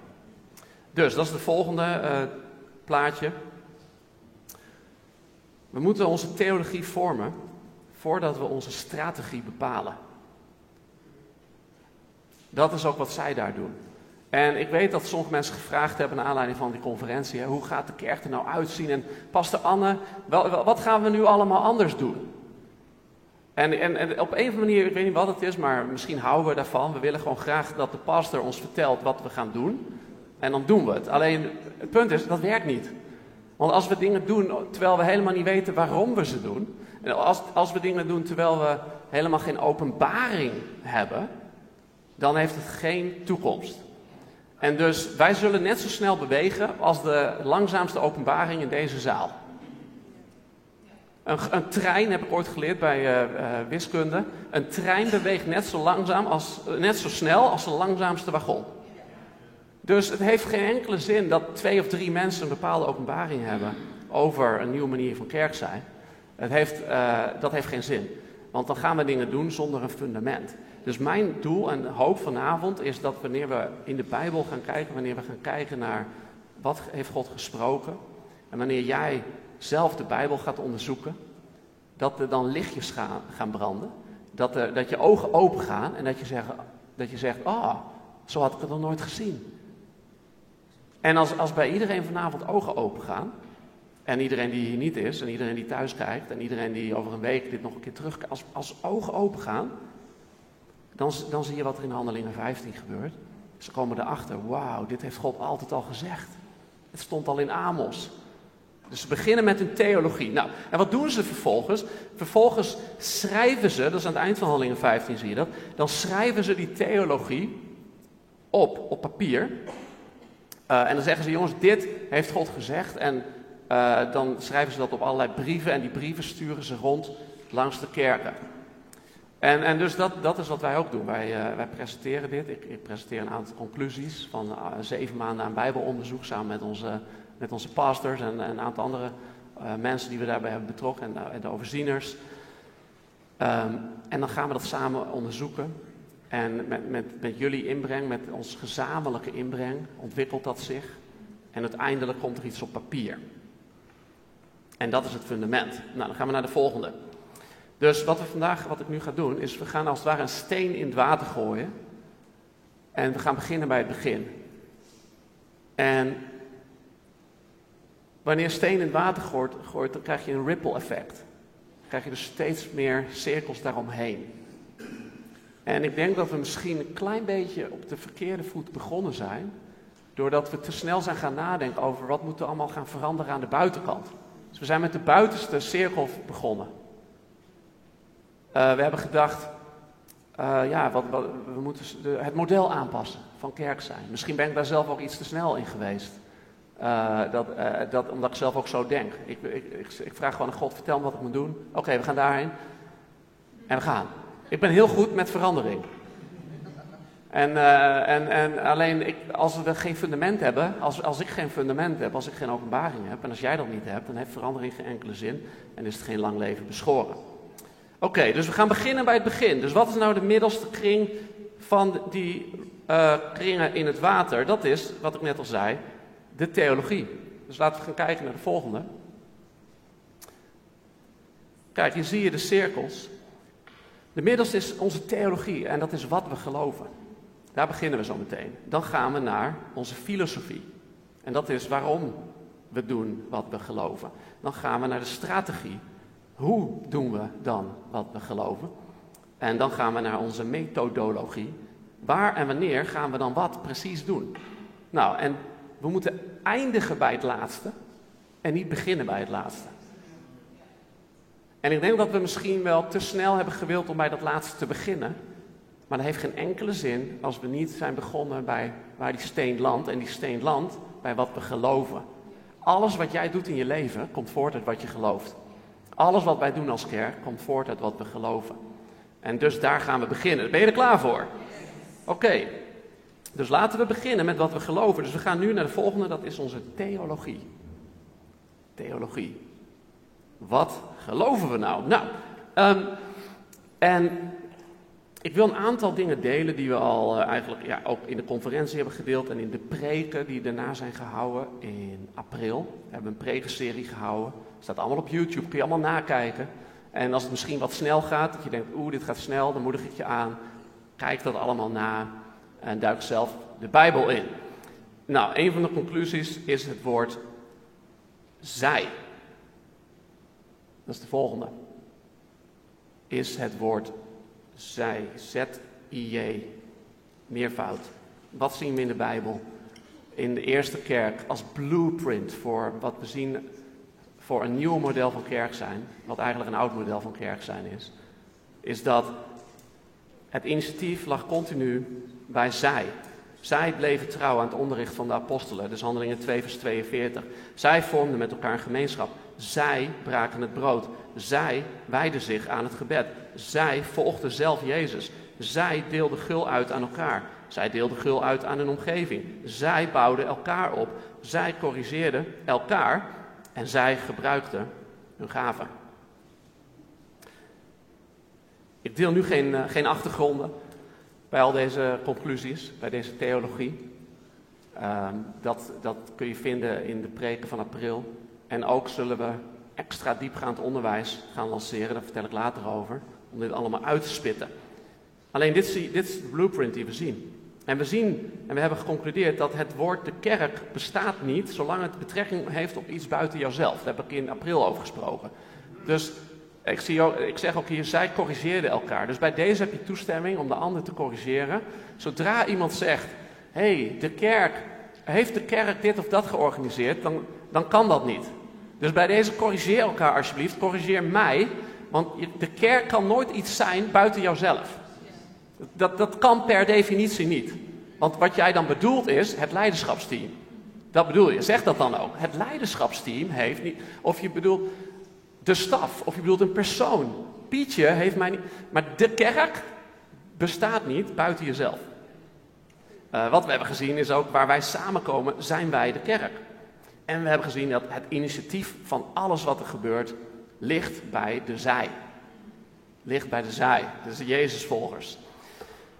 Dus dat is het volgende uh, plaatje. We moeten onze theologie vormen voordat we onze strategie bepalen. Dat is ook wat zij daar doen. En ik weet dat sommige mensen gevraagd hebben naar aanleiding van die conferentie: hè, hoe gaat de kerk er nou uitzien? En Pastor Anne, wat gaan we nu allemaal anders doen? En, en, en, op een of andere manier, ik weet niet wat het is, maar misschien houden we daarvan. We willen gewoon graag dat de pastor ons vertelt wat we gaan doen. En dan doen we het. Alleen het punt is, dat werkt niet. Want als we dingen doen terwijl we helemaal niet weten waarom we ze doen. En als, als we dingen doen terwijl we helemaal geen openbaring hebben, dan heeft het geen toekomst. En dus wij zullen net zo snel bewegen als de langzaamste openbaring in deze zaal. Een, een trein, heb ik ooit geleerd bij uh, uh, wiskunde. Een trein beweegt net zo, langzaam als, net zo snel als de langzaamste wagon. Dus het heeft geen enkele zin dat twee of drie mensen een bepaalde openbaring hebben over een nieuwe manier van kerk zijn. Het heeft, dat heeft geen zin. Want dan gaan we dingen doen zonder een fundament. Dus mijn doel en hoop vanavond is dat wanneer we in de Bijbel gaan kijken, wanneer we gaan kijken naar wat heeft God gesproken, en wanneer jij zelf de Bijbel gaat onderzoeken, dat er dan lichtjes gaan, branden, dat, er, dat je ogen open gaan en dat je, zegt, dat je zegt, ah, oh, zo had ik het nog nooit gezien. En als, als bij iedereen vanavond ogen open gaan, en iedereen die hier niet is, en iedereen die thuis kijkt, en iedereen die over een week dit nog een keer terugkijkt, als, als ogen open gaan, dan, dan zie je wat er in Handelingen 15 gebeurt. Ze komen erachter, wauw, dit heeft God altijd al gezegd. Het stond al in Amos. Dus ze beginnen met hun theologie. Nou, en wat doen ze vervolgens? Vervolgens schrijven ze, dat is aan het eind van Handelingen 15 zie je dat, dan schrijven ze die theologie op, op papier. Uh, en dan zeggen ze, jongens, dit heeft God gezegd. En uh, dan schrijven ze dat op allerlei brieven en die brieven sturen ze rond langs de kerken. En, en dus dat, dat is wat wij ook doen. Wij, uh, wij presenteren dit. Ik, ik, presenteer een aantal conclusies van uh, zeven maanden aan bijbelonderzoek samen met onze, met onze pastors en, en een aantal andere uh, mensen die we daarbij hebben betrokken en, de overzieners. Um, en dan gaan we dat samen onderzoeken. En met, met, met jullie inbreng, met ons gezamenlijke inbreng, ontwikkelt dat zich. En uiteindelijk komt er iets op papier. En dat is het fundament. Nou, dan gaan we naar de volgende. Dus wat we vandaag, wat ik nu ga doen, is we gaan als het ware een steen in het water gooien. En we gaan beginnen bij het begin. En wanneer steen in het water gooit, gooit dan krijg je een ripple effect. Dan krijg je dus steeds meer cirkels daaromheen. En ik denk dat we misschien een klein beetje op de verkeerde voet begonnen zijn. Doordat we te snel zijn gaan nadenken over wat moeten we allemaal gaan veranderen aan de buitenkant. Dus we zijn met de buitenste cirkel begonnen. Uh, we hebben gedacht, uh, ja, wat, we moeten de, het model aanpassen van kerk zijn. Misschien ben ik daar zelf ook iets te snel in geweest. Uh, dat, dat, omdat ik zelf ook zo denk. Ik, ik, ik, vraag gewoon aan God, vertel me wat ik moet doen. Oké, we gaan daarheen. En we gaan. Ik ben heel goed met verandering. En, en, en alleen ik, als we geen fundament hebben, als, als ik geen fundament heb, als ik geen openbaring heb, en als jij dat niet hebt, dan heeft verandering geen enkele zin en is het geen lang leven beschoren. Oké, dus we gaan beginnen bij het begin. Dus wat is nou de middelste kring van die uh, kringen in het water? Dat is, wat ik net al zei, de theologie. Dus laten we gaan kijken naar de volgende. Kijk, hier zie je de cirkels. De middelste is onze theologie en dat is wat we geloven. Daar beginnen we zo meteen. Dan gaan we naar onze filosofie. En dat is waarom we doen wat we geloven. Dan gaan we naar de strategie. Hoe doen we dan wat we geloven? En dan gaan we naar onze methodologie. Waar en wanneer gaan we dan wat precies doen? Nou, en we moeten eindigen bij het laatste en niet beginnen bij het laatste. En ik denk dat we misschien wel te snel hebben gewild om bij dat laatste te beginnen. Maar dat heeft geen enkele zin als we niet zijn begonnen bij waar die steen landt. En die steen landt bij wat we geloven. Alles wat jij doet in je leven komt voort uit wat je gelooft. Alles wat wij doen als kerk komt voort uit wat we geloven. En dus daar gaan we beginnen. Ben je er klaar voor? Oké. Dus laten we beginnen met wat we geloven. Dus we gaan nu naar de volgende, dat is onze theologie. Theologie. Wat geloven we nou? Nou, um, en ik wil een aantal dingen delen die we al uh, eigenlijk ja, ook in de conferentie hebben gedeeld en in de preken die daarna zijn gehouden in april. We hebben een prekenserie gehouden. Staat allemaal op YouTube, kun je allemaal nakijken. En als het misschien wat snel gaat, dat je denkt, oeh, dit gaat snel, dan moedig ik je aan. Kijk dat allemaal na en duik zelf de Bijbel in. Nou, een van de conclusies is het woord zij. Dat is de volgende. Is het woord zij, Z-I-J, meervoud. Wat zien we in de Bijbel? In de eerste kerk als blueprint voor wat we zien voor een nieuw model van kerk zijn, wat eigenlijk een oud model van kerk zijn is, is dat het initiatief lag continu bij zij. Zij bleven trouw aan het onderricht van de apostelen, dus handelingen 2 vers 42. Zij vormden met elkaar een gemeenschap. Zij braken het brood. Zij wijden zich aan het gebed. Zij volgden zelf Jezus. Zij deelden gul uit aan elkaar. Zij deelden gul uit aan hun omgeving. Zij bouwden elkaar op. Zij corrigeerden elkaar en zij gebruikten hun gaven. Ik deel nu geen, uh, geen achtergronden bij al deze conclusies, bij deze theologie. Uh, dat, dat kun je vinden in de preken van april. En ook zullen we extra diepgaand onderwijs gaan lanceren, daar vertel ik later over, om dit allemaal uit te spitten. Alleen dit, dit is de blueprint die we zien. En we zien, en we hebben geconcludeerd, dat het woord de kerk bestaat niet zolang het betrekking heeft op iets buiten jouzelf. Daar heb ik in april over gesproken. Dus ik, zie ik zeg ook hier, zij corrigeerden elkaar. Dus bij deze heb je toestemming om de ander te corrigeren. Zodra iemand zegt, hé, hey, de kerk, heeft de kerk dit of dat georganiseerd, dan, dan kan dat niet. Dus bij deze corrigeer elkaar alsjeblieft, corrigeer mij, want de kerk kan nooit iets zijn buiten jouzelf. Dat, dat kan per definitie niet. Want wat jij dan bedoelt is het leiderschapsteam. Dat bedoel je, zeg dat dan ook. Het leiderschapsteam heeft niet, of je bedoelt de staf, of je bedoelt een persoon. Pietje heeft mij niet, maar de kerk bestaat niet buiten jezelf. Uh, wat we hebben gezien is ook waar wij samenkomen, zijn wij de kerk. En we hebben gezien dat het initiatief van alles wat er gebeurt ligt bij de zij. Ligt bij de zij, dus de Jezusvolgers.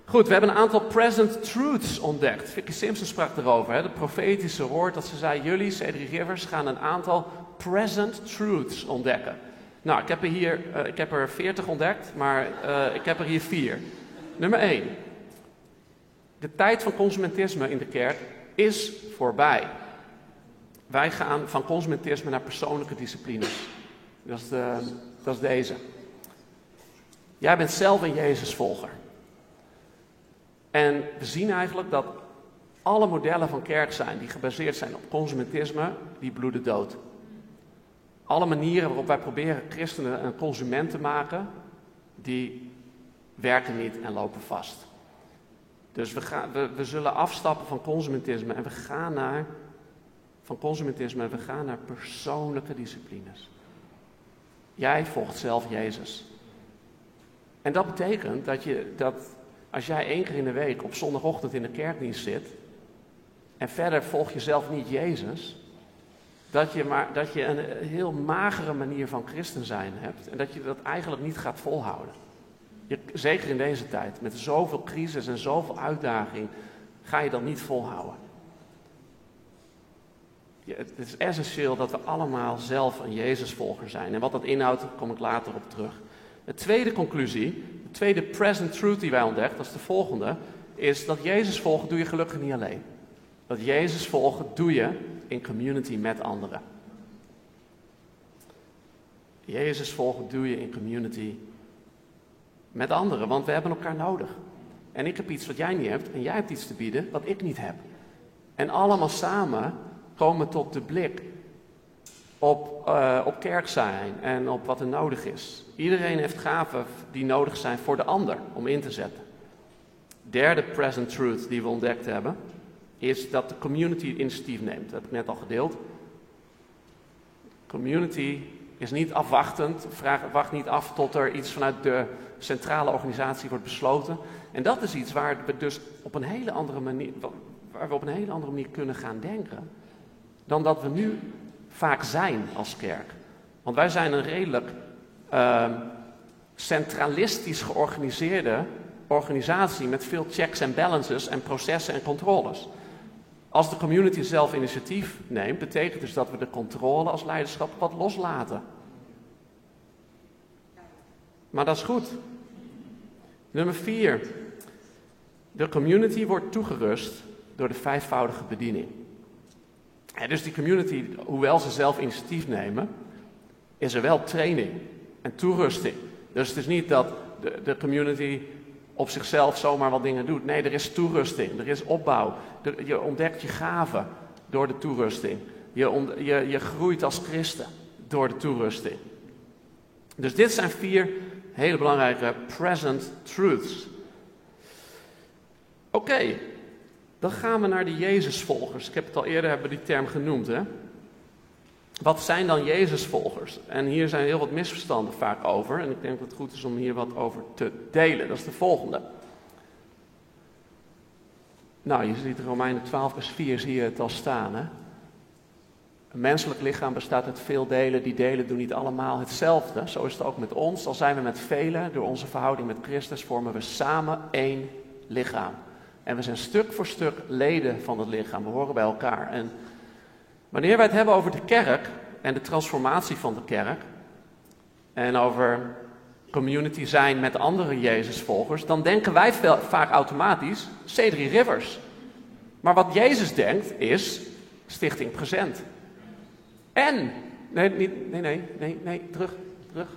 Goed, we hebben een aantal present truths ontdekt. Vicky Simpson sprak erover, hè, het profetische woord dat ze zei: Jullie, Cedric Rivers, gaan een aantal present truths ontdekken. Nou, ik heb er hier uh, ik heb er 40 ontdekt, maar uh, ik heb er hier vier. Nummer 1. De tijd van consumentisme in de kerk is voorbij. Wij gaan van consumentisme naar persoonlijke disciplines. Dat is, dat is deze. Jij bent zelf een Jezusvolger. En we zien eigenlijk dat alle modellen van kerk zijn die gebaseerd zijn op consumentisme, die bloeden dood. Alle manieren waarop wij proberen christenen een consument te maken, die werken niet en lopen vast. Dus we, gaan, we, we zullen afstappen van consumentisme en we gaan naar, van consumentisme en we gaan naar persoonlijke disciplines. Jij volgt zelf Jezus. En dat betekent dat, je, dat als jij één keer in de week op zondagochtend in de kerkdienst zit en verder volg je zelf niet Jezus, dat je, maar, dat je een heel magere manier van christen zijn hebt en dat je dat eigenlijk niet gaat volhouden. Je, zeker in deze tijd, met zoveel crisis en zoveel uitdaging, ga je dat niet volhouden. het is essentieel dat we allemaal zelf een Jezusvolger zijn. En wat dat inhoudt, kom ik later op terug. De tweede conclusie, tweede present truth die wij ontdekt, dat is de volgende, is dat Jezus volgen doe je gelukkig niet alleen. Dat Jezus volgen doe je in community met anderen. Jezus volgen doe je in community met anderen, want we hebben elkaar nodig. En ik heb iets wat jij niet hebt en jij hebt iets te bieden wat ik niet heb. En allemaal samen komen tot de blik op, uh, op kerk zijn en op wat er nodig is. Iedereen heeft gaven die nodig zijn voor de ander om in te zetten. Derde present truth die we ontdekt hebben, is dat de community initiatief neemt. Dat heb ik net al gedeeld. Community is niet afwachtend, wacht niet af tot er iets vanuit de centrale organisatie wordt besloten. En dat is iets waar we dus op een hele andere manier, waar we op een hele andere manier kunnen gaan denken. Dan dat we nu vaak zijn als kerk. Want wij zijn een redelijk uh, centralistisch georganiseerde organisatie met veel checks en balances en processen en controles. Als de community zelf initiatief neemt, betekent dus dat we de controle als leiderschap wat loslaten. Maar dat is goed. Nummer vier. De community wordt toegerust door de vijfvoudige bediening. Dus die community, hoewel ze zelf initiatief nemen, is er wel training en toerusting. Dus het is niet dat de, de community op zichzelf zomaar wat dingen doet. Nee, er is toerusting, er is opbouw. je ontdekt je gaven door de toerusting. Je, je, je groeit als christen door de toerusting. Dus dit zijn vier hele belangrijke present truths. Oké, dan gaan we naar de Jezusvolgers. Ik heb het al eerder hebben die term genoemd. Hè? Wat zijn dan Jezusvolgers? En hier zijn heel wat misverstanden vaak over. En ik denk dat het goed is om hier wat over te delen. Dat is de volgende. Nou, je ziet Romeinen 12 vers 4 zie je het al staan. Hè? Een menselijk lichaam bestaat uit veel delen. Die delen doen niet allemaal hetzelfde. Zo is het ook met ons. Al zijn we met velen, door onze verhouding met Christus vormen we samen één lichaam. En we zijn stuk voor stuk leden van het lichaam. We horen bij elkaar. En wanneer wij het hebben over de kerk en de transformatie van de kerk. En over community zijn met andere Jezusvolgers. Dan denken wij vaak automatisch C3 Rivers. Maar wat Jezus denkt is Stichting Present. En, nee, niet, nee, nee, nee, nee, terug, terug.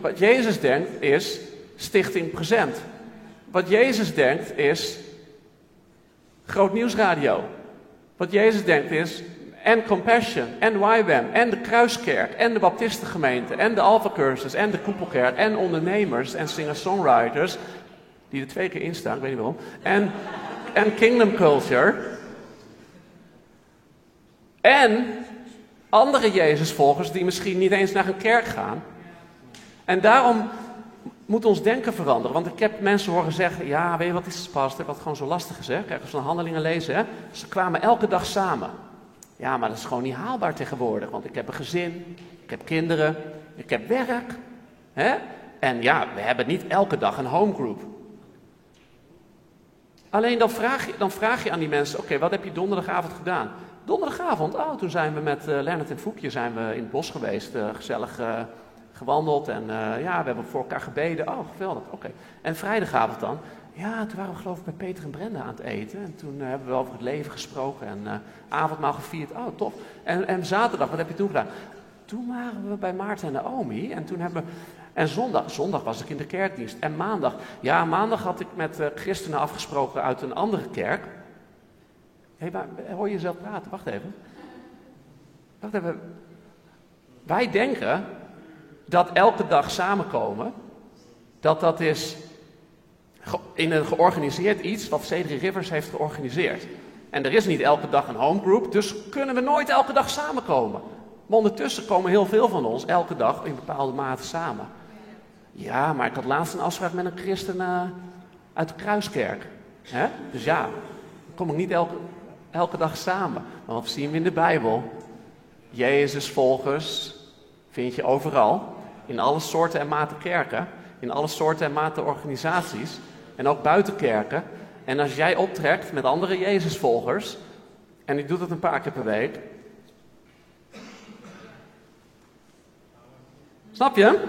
Wat Jezus denkt is Stichting Present. Wat Jezus denkt is Groot Nieuwsradio. Wat Jezus denkt is en Compassion, en YWAM, en de Kruiskerk, en de Baptistengemeente, en de Alpha Cursus, en de Koepelkerk, en ondernemers en singer-songwriters, die er twee keer in staan, weet niet waarom, en, en Kingdom Culture. En andere Jezusvolgers die misschien niet eens naar een kerk gaan. En daarom moet ons denken veranderen. Want ik heb mensen horen zeggen, ja, weet je wat is pastor, wat gewoon zo lastig is, hè? Kijk, als we handelingen lezen, hè? Ze kwamen elke dag samen. Ja, maar dat is gewoon niet haalbaar tegenwoordig, want ik heb een gezin, ik heb kinderen, ik heb werk. Hè? En ja, we hebben niet elke dag een homegroup. Alleen dan vraag je, dan vraag je aan die mensen, oké, wat heb je donderdagavond gedaan? donderdagavond, oh, toen zijn we met uh, Lennart en Foekje zijn we in het bos geweest. Uh, gezellig uh, gewandeld en ja, we hebben voor elkaar gebeden. Oh, geweldig, oké. En vrijdagavond dan, ja, toen waren we geloof ik bij Peter en Brenda aan het eten. En toen hebben we over het leven gesproken en avondmaal gevierd. Oh, tof. En, en zaterdag, wat heb je toen gedaan? Toen waren we bij Maarten en Naomi en toen hebben we... En zondag, zondag was ik in de kerkdienst. En maandag, ja, maandag had ik met christenen afgesproken uit een andere kerk. Hé, hey, hoor je jezelf praten? Wacht even. Wacht even. Wij denken dat elke dag samenkomen, dat dat is in een georganiseerd iets wat Cedric Rivers heeft georganiseerd. En er is niet elke dag een homegroup, dus kunnen we nooit elke dag samenkomen. Maar ondertussen komen heel veel van ons elke dag in bepaalde mate samen. Ja, maar ik had laatst een afspraak met een christen uh, uit de Kruiskerk. Hè? Dus ja, dan kom ik niet elke, elke dag samen. Maar wat zien we in de Bijbel? Jezus volgers vind je overal. In alle soorten en maten kerken. In alle soorten en maten organisaties. En ook buiten kerken. En als jij optrekt met andere Jezusvolgers. En die doet het een paar keer per week. Snap je?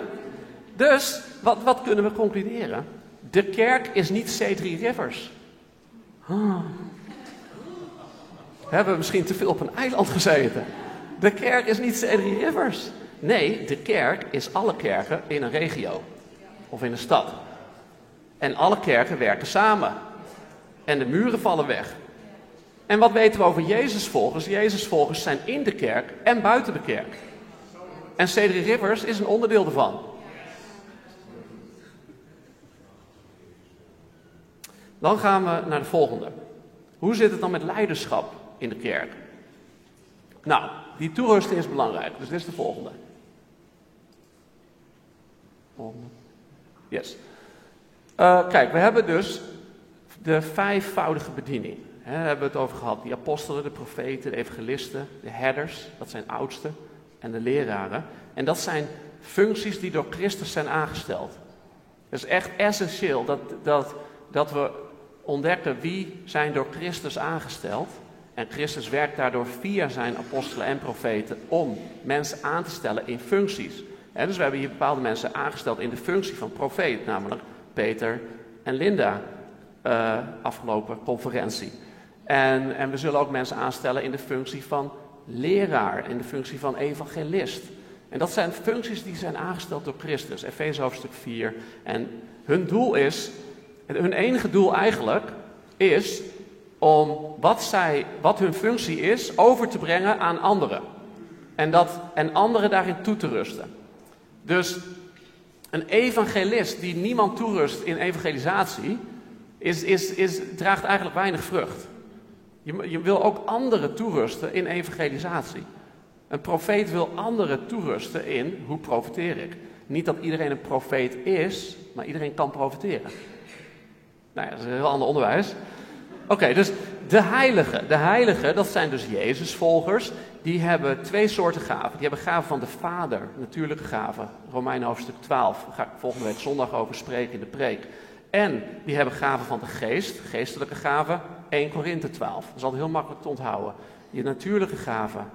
Dus, wat, wat kunnen we concluderen? De kerk is niet C3 Rivers. We hebben misschien te veel op een eiland gezeten. De kerk is niet Cedric Rivers. Nee, de kerk is alle kerken in een regio of in een stad. En alle kerken werken samen. En de muren vallen weg. En wat weten we over Jezusvolgers? Jezusvolgers zijn in de kerk en buiten de kerk. En Cedric Rivers is een onderdeel ervan. Dan gaan we naar de volgende. Hoe zit het dan met leiderschap? in de kerk. Nou, die toerusting is belangrijk, dus dit is de volgende. Yes. Uh, kijk, we hebben dus de vijfvoudige bediening. Daar hebben we het over gehad. Die apostelen, de profeten, de evangelisten, de herders, dat zijn oudsten, en de leraren. En dat zijn functies die door Christus zijn aangesteld. Het is echt essentieel dat, dat, dat we ontdekken wie zijn door Christus aangesteld. En Christus werkt daardoor via zijn apostelen en profeten om mensen aan te stellen in functies. Dus we hebben hier bepaalde mensen aangesteld in de functie van profeet, namelijk Peter en Linda, uh, afgelopen conferentie. En, en we zullen ook mensen aanstellen in de functie van leraar, in de functie van evangelist. En dat zijn functies die zijn aangesteld door Christus, Efeze hoofdstuk 4. En hun doel is, hun enige doel eigenlijk, is om wat, zij, wat hun functie is over te brengen aan anderen. En, dat, en anderen daarin toe te rusten. Dus een evangelist die niemand toerust in evangelisatie, is, is, is, draagt eigenlijk weinig vrucht. Je, je wil ook anderen toerusten in evangelisatie. Een profeet wil anderen toerusten in hoe profeteer ik. Niet dat iedereen een profeet is, maar iedereen kan profeteren. Nou ja, dat is een heel ander onderwijs. Oké, dus de heiligen. De heiligen, dat zijn dus Jezusvolgers. Die hebben twee soorten gaven. Die hebben gaven van de Vader, natuurlijke gaven. Romeinen hoofdstuk 12. Daar ga ik volgende week zondag over spreken in de preek. En die hebben gaven van de geest, geestelijke gaven. 1 Korinthe 12. Dat is altijd heel makkelijk te onthouden. Je natuurlijke gaven,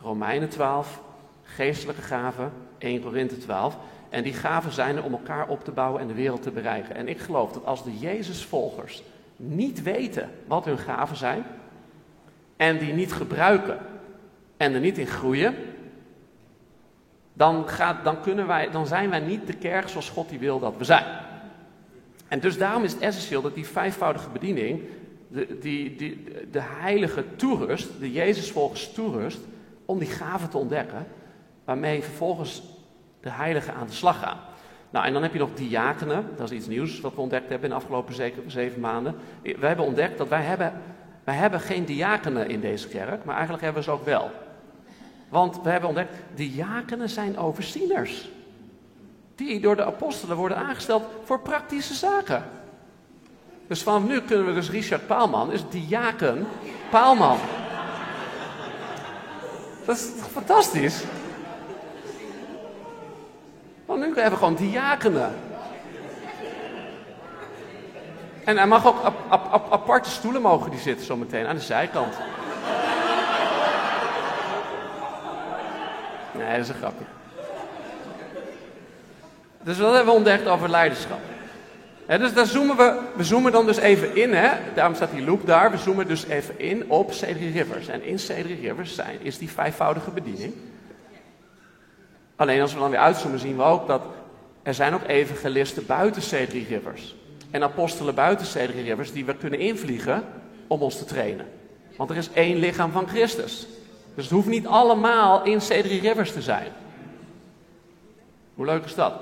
Romeinen 12. Geestelijke gaven, 1 Korinthe 12. En die gaven zijn er om elkaar op te bouwen en de wereld te bereiken. En ik geloof dat als de Jezusvolgers niet weten wat hun gaven zijn en die niet gebruiken en er niet in groeien, dan, gaat, dan, kunnen wij, dan zijn wij niet de kerk zoals God die wil dat we zijn. En dus daarom is het essentieel dat die vijfvoudige bediening de, die, die, de heilige toerust, de Jezusvolgers toerust, om die gaven te ontdekken, waarmee vervolgens de heiligen aan de slag gaan. Nou, en dan heb je nog diakenen. Dat is iets nieuws wat we ontdekt hebben in de afgelopen zeven maanden. We hebben ontdekt dat wij hebben, wij hebben geen diakenen in deze kerk, maar eigenlijk hebben we ze ook wel. Want we hebben ontdekt, diakenen zijn overzieners. Die door de apostelen worden aangesteld voor praktische zaken. Dus vanaf nu kunnen we dus Richard Paalman, is diaken Paalman. Dat is fantastisch? Want nu hebben we gewoon diakenen. En hij mag ook aparte stoelen mogen die zitten zometeen aan de zijkant. Nee, dat is een grapje. Dus dat hebben we ontdekt over leiderschap. Dus daar zoomen we, we zoomen dan dus even in, hè? daarom staat die loop daar. We zoomen dus even in op Cedric Rivers. En in Cedric Rivers zijn, is die vijfvoudige bediening. Alleen als we dan weer uitzoomen zien we ook dat er zijn ook evangelisten buiten Cedric Rivers. En apostelen buiten Cedric Rivers die we kunnen invliegen om ons te trainen. Want er is één lichaam van Christus. Dus het hoeft niet allemaal in Cedric Rivers te zijn. Hoe leuk is dat?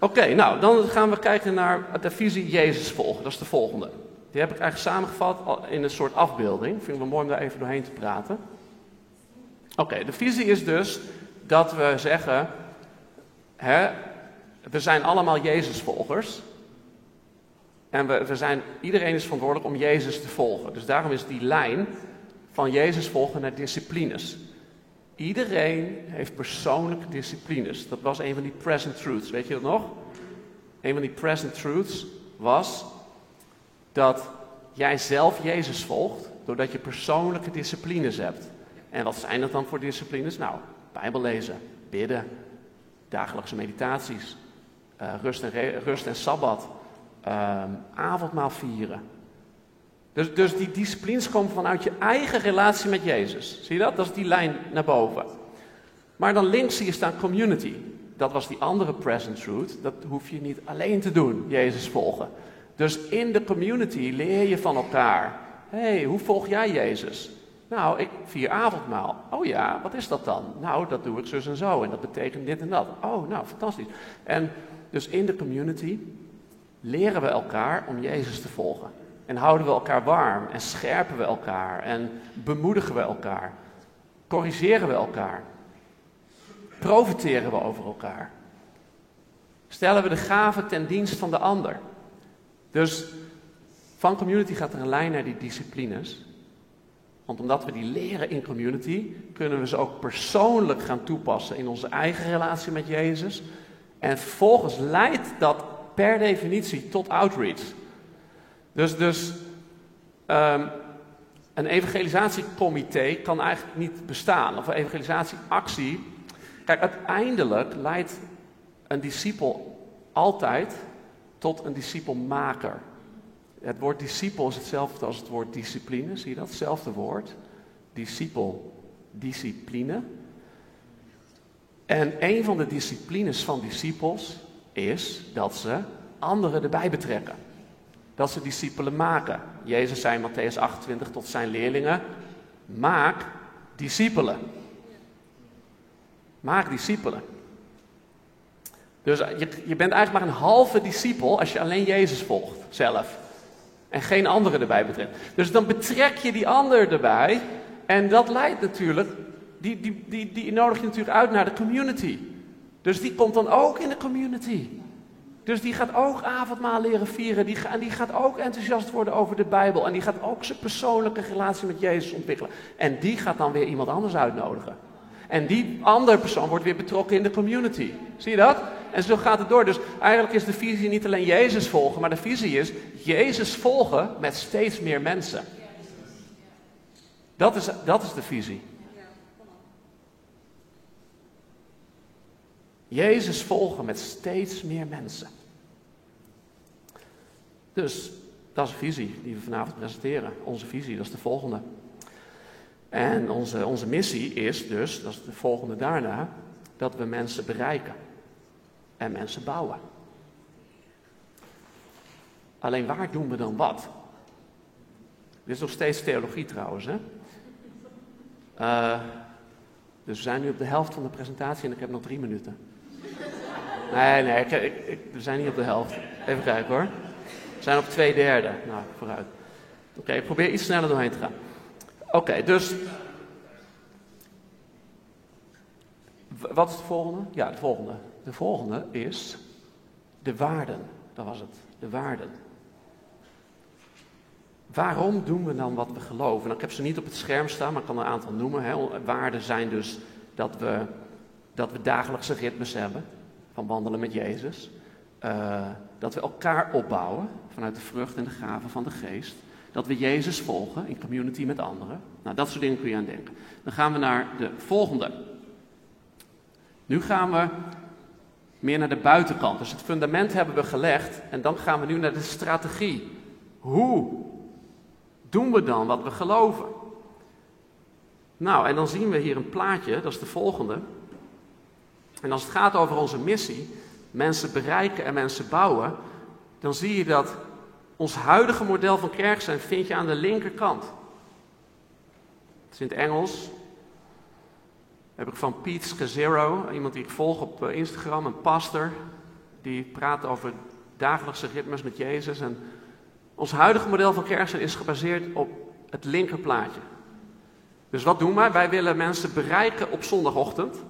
Oké, nou dan gaan we kijken naar de visie Jezus volgen. Dat is de volgende. Die heb ik eigenlijk samengevat in een soort afbeelding. Vind ik wel mooi om daar even doorheen te praten. Oké, de visie is dus dat we zeggen: hè, we zijn allemaal Jezusvolgers. En we, zijn, iedereen is verantwoordelijk om Jezus te volgen. Dus daarom is die lijn van Jezus volgen naar disciplines. Iedereen heeft persoonlijke disciplines. Dat was een van die present truths. Weet je dat nog? Een van die present truths was dat jij zelf Jezus volgt doordat je persoonlijke disciplines hebt. En wat zijn dat dan voor disciplines? Nou, Bijbel lezen, bidden, dagelijkse meditaties, uh, rust, en rust en sabbat, uh, avondmaal vieren. Dus, dus die disciplines komen vanuit je eigen relatie met Jezus. Zie je dat? Dat is die lijn naar boven. Maar dan links zie je staan community. Dat was die andere present truth. Dat hoef je niet alleen te doen, Jezus volgen. Dus in de community leer je van elkaar. Hey, hoe volg jij Jezus? Nou, ik vier avondmaal. Oh ja, wat is dat dan? Nou, dat doe ik zus en zo. En dat betekent dit en dat. Oh, nou, fantastisch. En dus in de community leren we elkaar om Jezus te volgen. En houden we elkaar warm en scherpen we elkaar en bemoedigen we elkaar. Corrigeren we elkaar. Profiteren we over elkaar. Stellen we de gaven ten dienst van de ander. Dus van community gaat er een lijn naar die disciplines. Want omdat we die leren in community, kunnen we ze ook persoonlijk gaan toepassen in onze eigen relatie met Jezus. En vervolgens leidt dat per definitie tot outreach. Dus, dus um, een evangelisatiecomité kan eigenlijk niet bestaan. Of een evangelisatieactie. Kijk, uiteindelijk leidt een discipel altijd tot een discipelmaker. Het woord discipel is hetzelfde als het woord discipline. Zie je dat? Hetzelfde woord. Discipel, discipline. En een van de disciplines van discipels is dat ze anderen erbij betrekken. Dat ze discipelen maken. Jezus zei in Matthäus 28 tot zijn leerlingen: Maak discipelen. Maak discipelen. Dus je, je bent eigenlijk maar een halve discipel als je alleen Jezus volgt, zelf. En geen anderen erbij betrekt. Dus dan betrek je die ander erbij. En dat leidt natuurlijk, die, die, die, die nodig je natuurlijk uit naar de community. Dus die komt dan ook in de community. Dus die gaat ook avondmaal leren vieren. Die, en die gaat ook enthousiast worden over de Bijbel. En die gaat ook zijn persoonlijke relatie met Jezus ontwikkelen. En die gaat dan weer iemand anders uitnodigen. En die andere persoon wordt weer betrokken in de community. Zie je dat? En zo gaat het door. Dus eigenlijk is de visie niet alleen Jezus volgen, maar de visie is Jezus volgen met steeds meer mensen. Dat is, dat is de visie. Jezus volgen met steeds meer mensen. Dus dat is een visie die we vanavond presenteren. Onze visie, dat is de volgende. En onze, onze missie is dus, dat is de volgende daarna, dat we mensen bereiken en mensen bouwen. Alleen waar doen we dan wat? Dit is nog steeds theologie trouwens, hè? Uh, dus we zijn nu op de helft van de presentatie en ik heb nog drie minuten. Nee, nee, ik, we zijn niet op de helft. Even kijken hoor. We zijn op twee derde. Nou, vooruit. Oké, ik probeer iets sneller doorheen te gaan. Oké, dus. Wat is de volgende? Ja, de volgende. De volgende is de waarden. Dat was het. De waarden. Waarom doen we dan wat we geloven? Nou, ik heb ze niet op het scherm staan, maar ik kan een aantal noemen. Hè. Waarden zijn dus dat we, dat we dagelijkse ritmes hebben van wandelen met Jezus. Uh, dat we elkaar opbouwen vanuit de vrucht en de gaven van de geest. Dat we Jezus volgen in community met anderen. Nou, dat soort dingen kun je aan denken. Dan gaan we naar de volgende. Nu gaan we meer naar de buitenkant. Dus het fundament hebben we gelegd en dan gaan we nu naar de strategie. Hoe doen we dan wat we geloven? Nou, en dan zien we hier een plaatje, dat is de volgende. En als het gaat over onze missie, mensen bereiken en mensen bouwen, dan zie je dat ons huidige model van kerk zijn vind je aan de linkerkant. Het is in het Engels. Heb ik van Pete Scazzero, iemand die ik volg op eh, Instagram, een pastor, die praat over dagelijkse ritmes met Jezus. En ons huidige model van kerk zijn is gebaseerd op het linkerplaatje. Dus wat doen wij? Wij willen mensen bereiken op zondagochtend.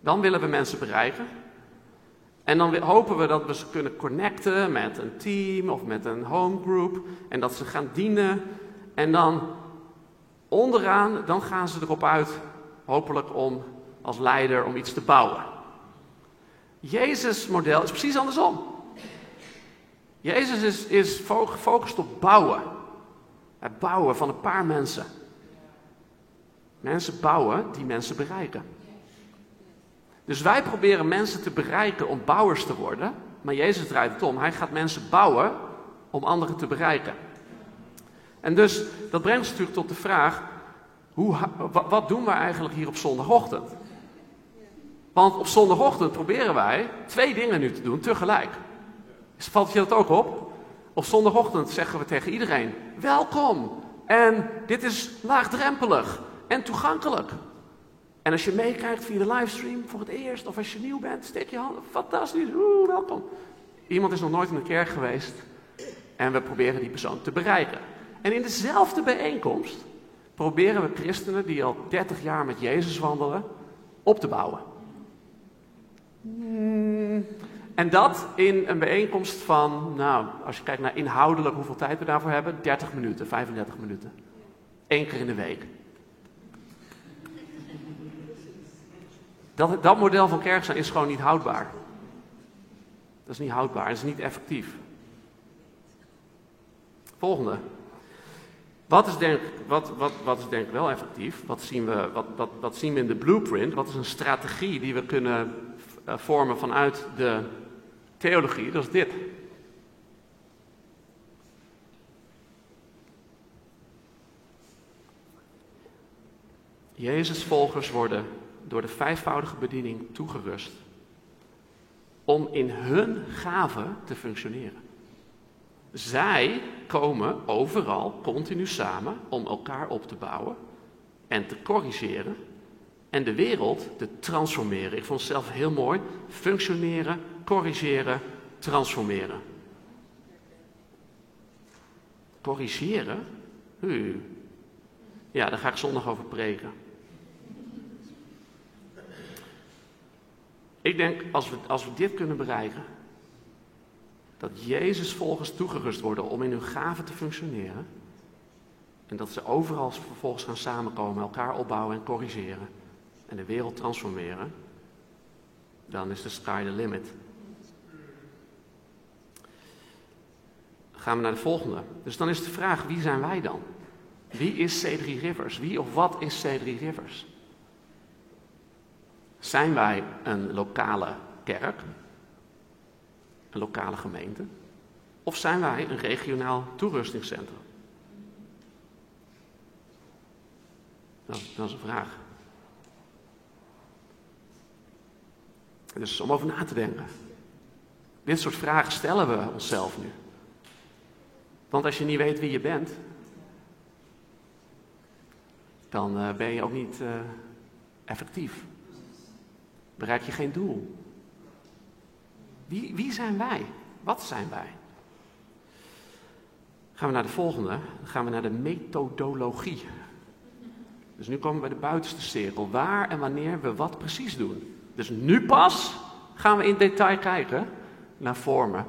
Dan willen we mensen bereiken. En dan hopen we dat we ze kunnen connecten met een team of met een homegroup. En dat ze gaan dienen. En dan onderaan, dan gaan ze erop uit, hopelijk om als leider om iets te bouwen. Jezus' model is precies andersom. Jezus is, is gefocust op bouwen. Het bouwen van een paar mensen. Mensen bouwen die mensen bereiken. Dus wij proberen mensen te bereiken om bouwers te worden. Maar Jezus draait het om. Hij gaat mensen bouwen om anderen te bereiken. En dus dat brengt ons natuurlijk tot de vraag: hoe, wat doen we eigenlijk hier op zondagochtend? Want op zondagochtend proberen wij twee dingen nu te doen tegelijk. Valt je dat ook op? Op zondagochtend zeggen we tegen iedereen: welkom. En dit is laagdrempelig en toegankelijk. En als je meekijkt via de livestream voor het eerst, of als je nieuw bent, steek je handen. Fantastisch, oeh, welkom. Iemand is nog nooit in de kerk geweest en we proberen die persoon te bereiken. En in dezelfde bijeenkomst proberen we christenen die al 30 jaar met Jezus wandelen, op te bouwen. Hmm. En dat in een bijeenkomst van, nou, als je kijkt naar inhoudelijk hoeveel tijd we daarvoor hebben, 30 minuten, 35 minuten. Eén keer in de week. Dat, dat model van kerk zijn is gewoon niet houdbaar. Dat is niet houdbaar, dat is niet effectief. Volgende. Wat is denk, wat, wat, wat denk ik wel effectief? Wat zien, we, wat, wat zien we in de blueprint? Wat is een strategie die we kunnen eh, vormen vanuit de theologie? Dat is dit. Jezus volgers worden door de vijfvoudige bediening toegerust om in hun gaven te functioneren. Zij komen overal continu samen om elkaar op te bouwen en te corrigeren en de wereld te transformeren. Ik vond het zelf heel mooi. Functioneren, corrigeren, transformeren. Corrigeren? U. Ja, daar ga ik zondag over preken. Ik denk, als we, als we dit kunnen bereiken, dat Jezus volgens toegerust worden om in hun gaven te functioneren, en dat ze overal vervolgens gaan samenkomen, elkaar opbouwen en corrigeren, en de wereld transformeren, dan is de sky the limit. gaan we naar de volgende. Dus dan is de vraag, wie zijn wij dan? Wie is C3 Rivers? Wie of wat is C3 Rivers? Zijn wij een lokale kerk, een lokale gemeente, of zijn wij een regionaal toerustingscentrum? Dat, dat is een vraag. Dus om over na te denken. Dit soort vragen stellen we onszelf nu. Want als je niet weet wie je bent, dan uh, ben je ook niet uh, effectief bereik je geen doel. Wie, wie zijn wij? Wat zijn wij? Gaan we naar de volgende, dan gaan we naar de methodologie. Dus nu komen we bij de buitenste cirkel. Waar en wanneer we wat precies doen. Dus nu pas gaan we in detail kijken naar vormen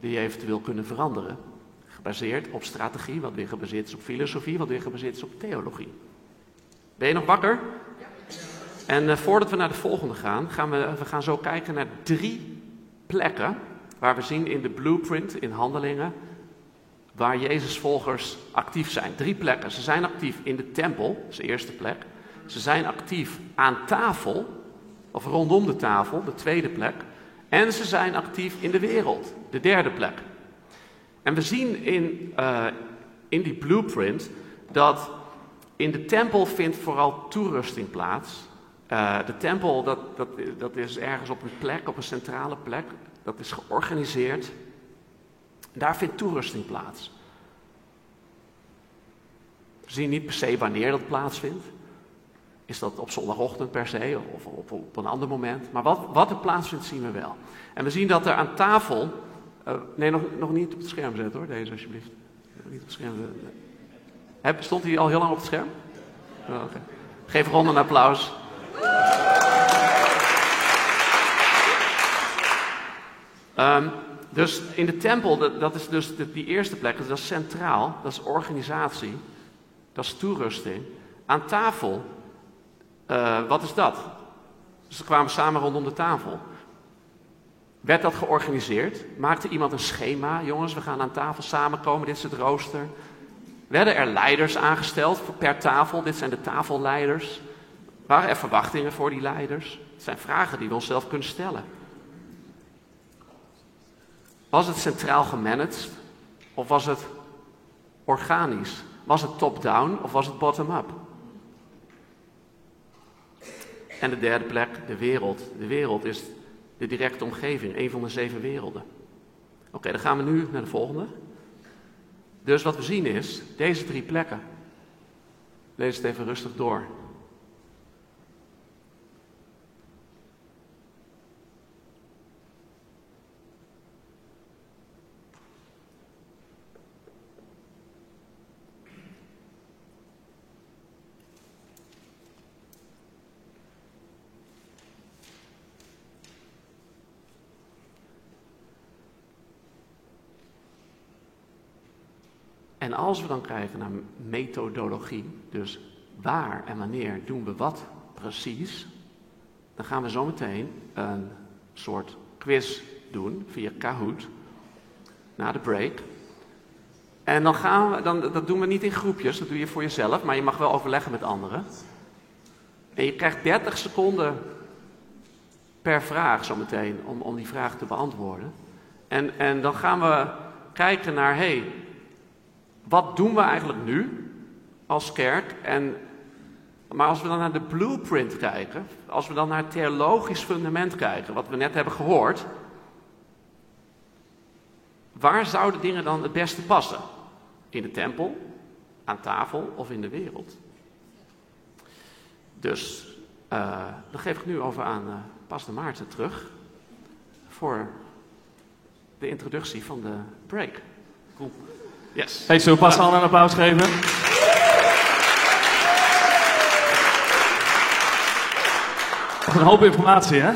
die eventueel kunnen veranderen. Gebaseerd op strategie, wat weer gebaseerd is op filosofie, wat weer gebaseerd is op theologie. Ben je nog wakker? En uh, voordat we naar de volgende gaan, gaan we, we gaan zo kijken naar drie plekken waar we zien in de blueprint, in handelingen, waar Jezus volgers actief zijn. Drie plekken. Ze zijn actief in de tempel, dat is de eerste plek. Ze zijn actief aan tafel, of rondom de tafel, de tweede plek. En ze zijn actief in de wereld, de derde plek. En we zien in, uh, in die blueprint dat in de tempel vindt vooral toerusting plaats. Uh, de tempel, dat, dat, dat is ergens op een plek, op een centrale plek. Dat is georganiseerd. Daar vindt toerusting plaats. We zien niet per se wanneer dat plaatsvindt. Is dat op zondagochtend per se of op, op een ander moment? Maar wat, wat er plaatsvindt zien we wel. En we zien dat er aan tafel. Uh, nee, nog, nog niet op het scherm zetten hoor, deze alsjeblieft. Niet op het scherm zetten. Heb, stond hij al heel lang op het scherm? Oh. Geef Ron een applaus. Um, dus in de tempel, dat, is dus de, die eerste plek, dat is centraal, dat is organisatie, dat is toerusting. Aan tafel, uh, wat is dat? Dus ze kwamen samen rondom de tafel. Werd dat georganiseerd? Maakte iemand een schema? Jongens, we gaan aan tafel samenkomen, dit is het rooster. Werden er leiders aangesteld per tafel? Dit zijn de tafelleiders. Waren er verwachtingen voor die leiders? Het zijn vragen die we onszelf kunnen stellen. Was het centraal gemanaged of was het organisch? Was het top-down of was het bottom-up? En de derde plek, de wereld. De wereld is de directe omgeving, een van de zeven werelden. Oké, dan gaan we nu naar de volgende. Dus wat we zien is, deze drie plekken. Lees het even rustig door. En als we dan kijken naar methodologie, dus waar en wanneer doen we wat precies, dan gaan we zo meteen een soort quiz doen via Kahoot na de break. En dan gaan we, dan, dat doen we niet in groepjes, dat doe je voor jezelf, maar je mag wel overleggen met anderen. En je krijgt 30 seconden per vraag zometeen om, om die vraag te beantwoorden. En, en dan gaan we kijken naar, hey, wat doen we eigenlijk nu als kerk? En, maar als we dan naar de blueprint kijken, als we dan naar het theologisch fundament kijken, wat we net hebben gehoord, waar zouden dingen dan het beste passen? In de tempel, aan tafel of in de wereld? Dus uh, dan geef ik nu over aan uh, Pastor Maarten terug voor de introductie van de break. Cool. Yes. Hey, zullen we een applaus geven? Een hoop informatie, hè?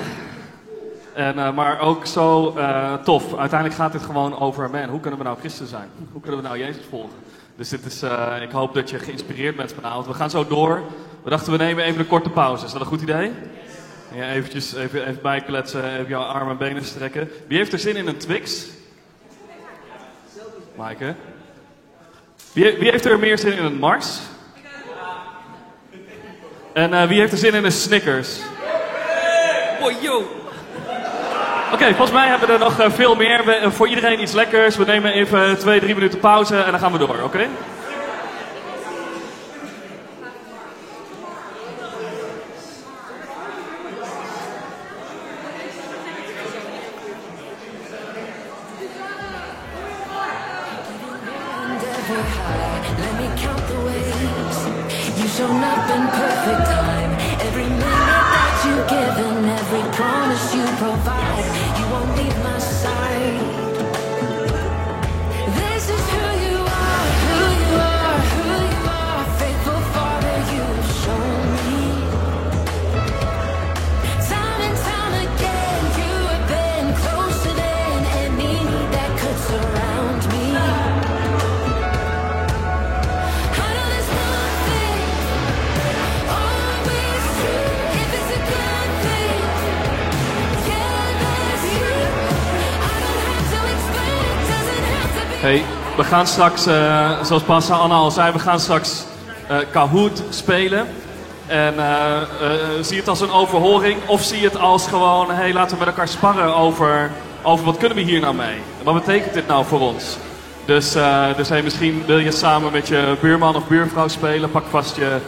En, uh, maar ook zo uh, tof. Uiteindelijk gaat dit gewoon over, man, hoe kunnen we nou christen zijn? Hoe kunnen we nou Jezus volgen? Dus dit is, uh, ik hoop dat je geïnspireerd bent vanavond. We gaan zo door. We dachten, we nemen even een korte pauze. Is dat een goed idee? Ja, eventjes even, even bijkletsen, even jouw armen en benen strekken. Wie heeft er zin in een Twix? Maaike? Wie, wie, heeft er meer zin in een Mars? En uh, wie heeft er zin in een Snickers? Oh, yo! Oké, okay, volgens mij hebben we er nog uh, veel meer. We, uh, voor iedereen iets lekkers. We nemen even twee, drie minuten pauze en dan gaan we door, oké? Okay? Let me count the ways. You show up in perfect time. Every minute that you give and every promise you provide. You won't leave my side. Hey, we gaan straks, uh, zoals Pastor Anna al zei, we gaan straks uh, Kahoot spelen. En eh, eh, zie het als een overhoring of zie je het als gewoon, hey, laten we met elkaar sparren over, over wat kunnen we hier nou mee? Wat betekent dit nou voor ons? Dus, uh, dus hey, misschien wil je samen met je buurman of buurvrouw spelen. Pak vast je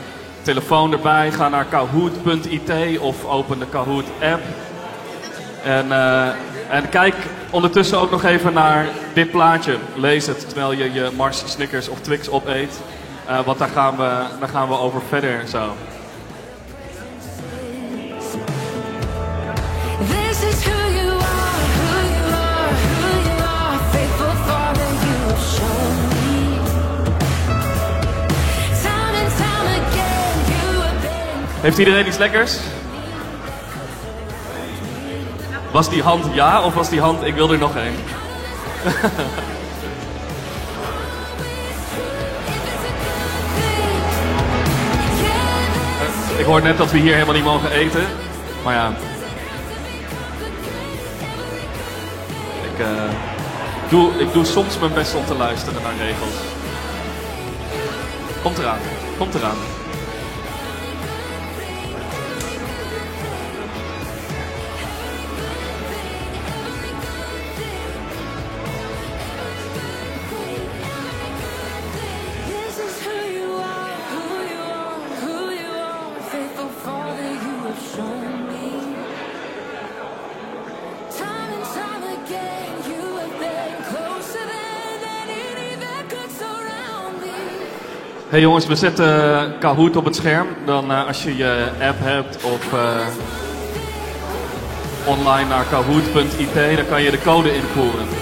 telefoon erbij. Ga naar kahoot.it of open de Kahoot app. En, uh, en kijk ondertussen ook nog even naar dit plaatje. Lees het terwijl je je Mars, Snickers of Twix opeet. Uh, want daar gaan, we, daar gaan we over verder zo. This is who you are, who you are, who you are. Faithful Father, you have shown me. Time and time again, you have been. Heeft iedereen iets lekkers? Was die hand ja of was die hand ik wil er nog één? *laughs* ik hoor net dat we hier helemaal niet mogen eten. Maar ja. Ik, uh, doe, ik doe soms mijn best om te luisteren naar regels. Komt eraan. Komt eraan. Hey jongens, we zetten Kahoot op het scherm. Dan uh, als je je app hebt of uh, online naar kahoot.it, dan kan je de code invoeren.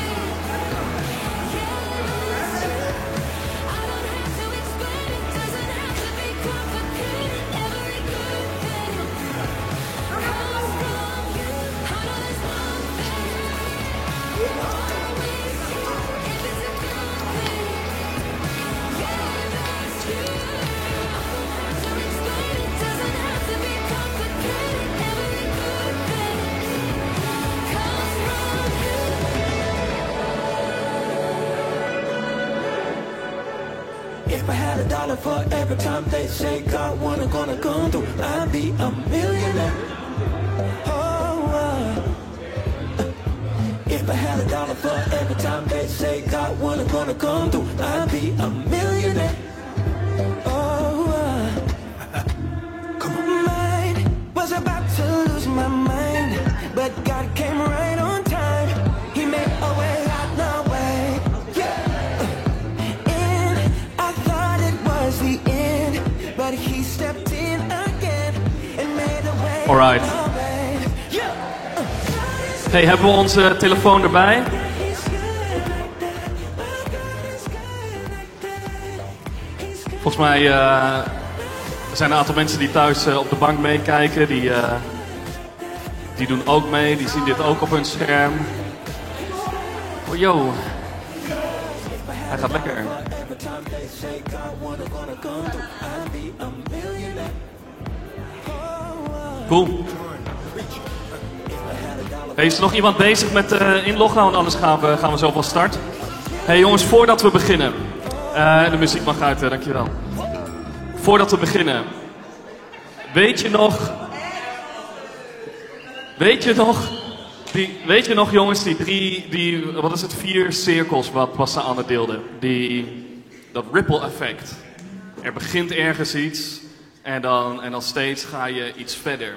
Had a dollar for every time they say God wanna gonna come through, I'd be a millionaire. Oh, uh, *laughs* come on, mine was about to lose my mind, but God came right on time. He made a way out no way. Yeah. And I thought it was the end, but he stepped in again and made a way. Way. Yeah. Hey, hebben we onze telefoon erbij? Volgens mij er zijn een aantal mensen die thuis eh, op de bank meekijken. Die, eh, die doen ook mee. Die zien dit ook op hun scherm. Oh, yo. Hij gaat lekker. Every Hey, is er nog iemand bezig met eh, inloggen? Want anders gaan we, gaan we zo van start. Hey jongens, voordat we beginnen. Eh, de muziek mag uit, eh, dankjewel. Voordat we beginnen. Weet je nog... Weet je nog... Die, weet je nog jongens, die drie, die, wat is het, vier cirkels wat Bassa Anne deelde? Die, dat ripple effect. Er begint ergens iets en dan, en dan steeds ga je iets verder.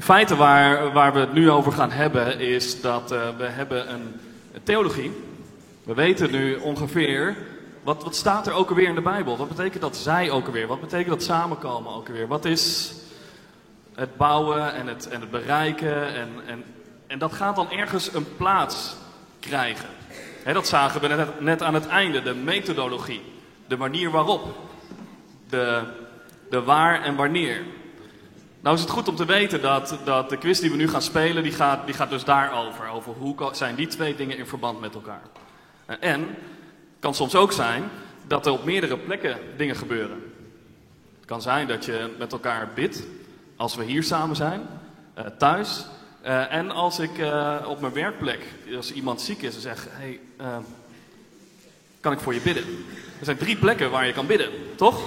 In feite waar, waar we het nu over gaan hebben is dat eh, we hebben een, theologie. We weten nu ongeveer, wat, wat staat er ook alweer in de Bijbel? Wat betekent dat zij ook alweer? Wat betekent dat samenkomen ook alweer? Wat is het bouwen en het, en het bereiken? En, en, en dat gaat dan ergens een plaats krijgen. Hè, dat zagen we net, net aan het einde, de methodologie. De manier waarop. De, de waar en wanneer. Nou is het goed om te weten dat, dat de quiz die we nu gaan spelen, die gaat, die gaat dus daarover. Over hoe zijn die twee dingen in verband met elkaar. Eh, En het kan soms ook zijn dat er op meerdere plekken dingen gebeuren. Het kan zijn dat je met elkaar bidt, als we hier samen zijn, eh, thuis. Eh, en als ik op mijn werkplek, als iemand ziek is en zegt, hey, eh, kan ik voor je bidden? Er zijn drie plekken waar je kan bidden, toch?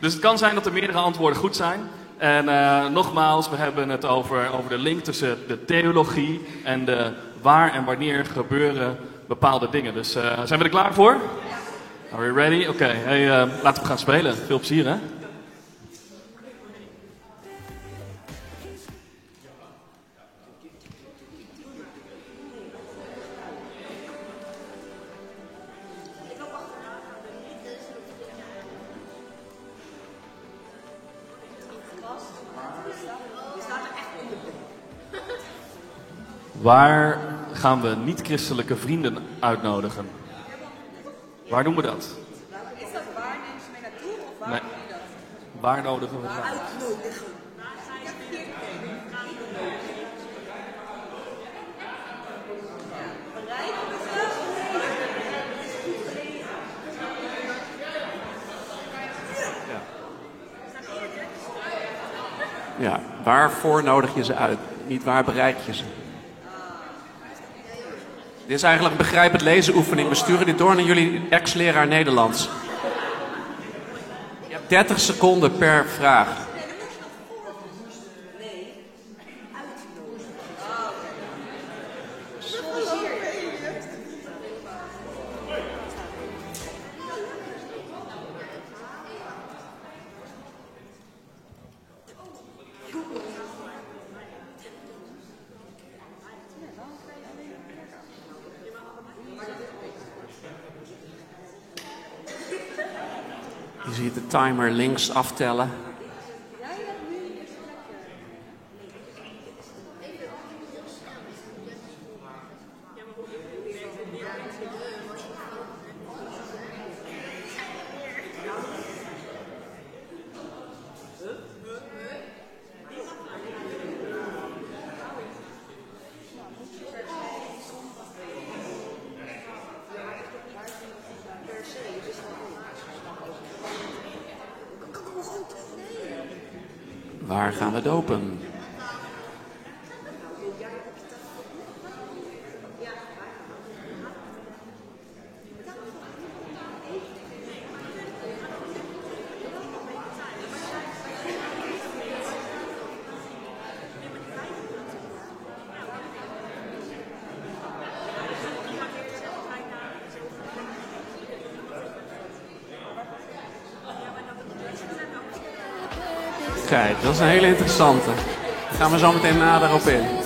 Dus het kan zijn dat er meerdere antwoorden goed zijn. En eh, nogmaals, we hebben het over, over de link tussen de theologie en de waar en wanneer gebeuren bepaalde dingen. Dus eh, zijn we er klaar voor? Are we ready? Oké, hey, eh, laten we gaan spelen. Veel plezier hè. Waar gaan we niet-christelijke vrienden uitnodigen? Waar doen we dat? Is dat waar nemen ze mee naartoe of waar Nee. doen je dat? Waar nodigen we ze uit? Uitnodigen. Ja, waarvoor nodig je ze uit? Niet waar bereik je ze? Dit is eigenlijk een begrijpend lezen oefening. We sturen dit door naar jullie ex-leraar Nederlands. Je hebt 30 seconden per vraag. Je ziet de timer links aftellen. Waar gaan we dopen? Kijk, dat is een hele interessante. Daar gaan we zo meteen nader op in.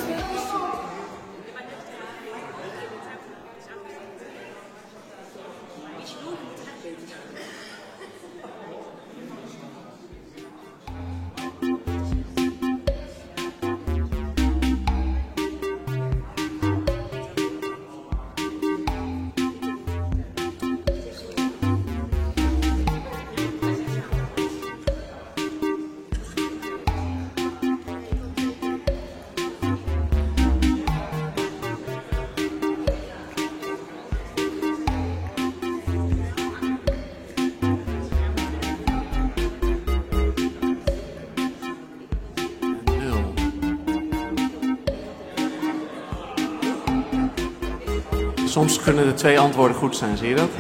Kunnen de twee antwoorden goed zijn, zie je dat?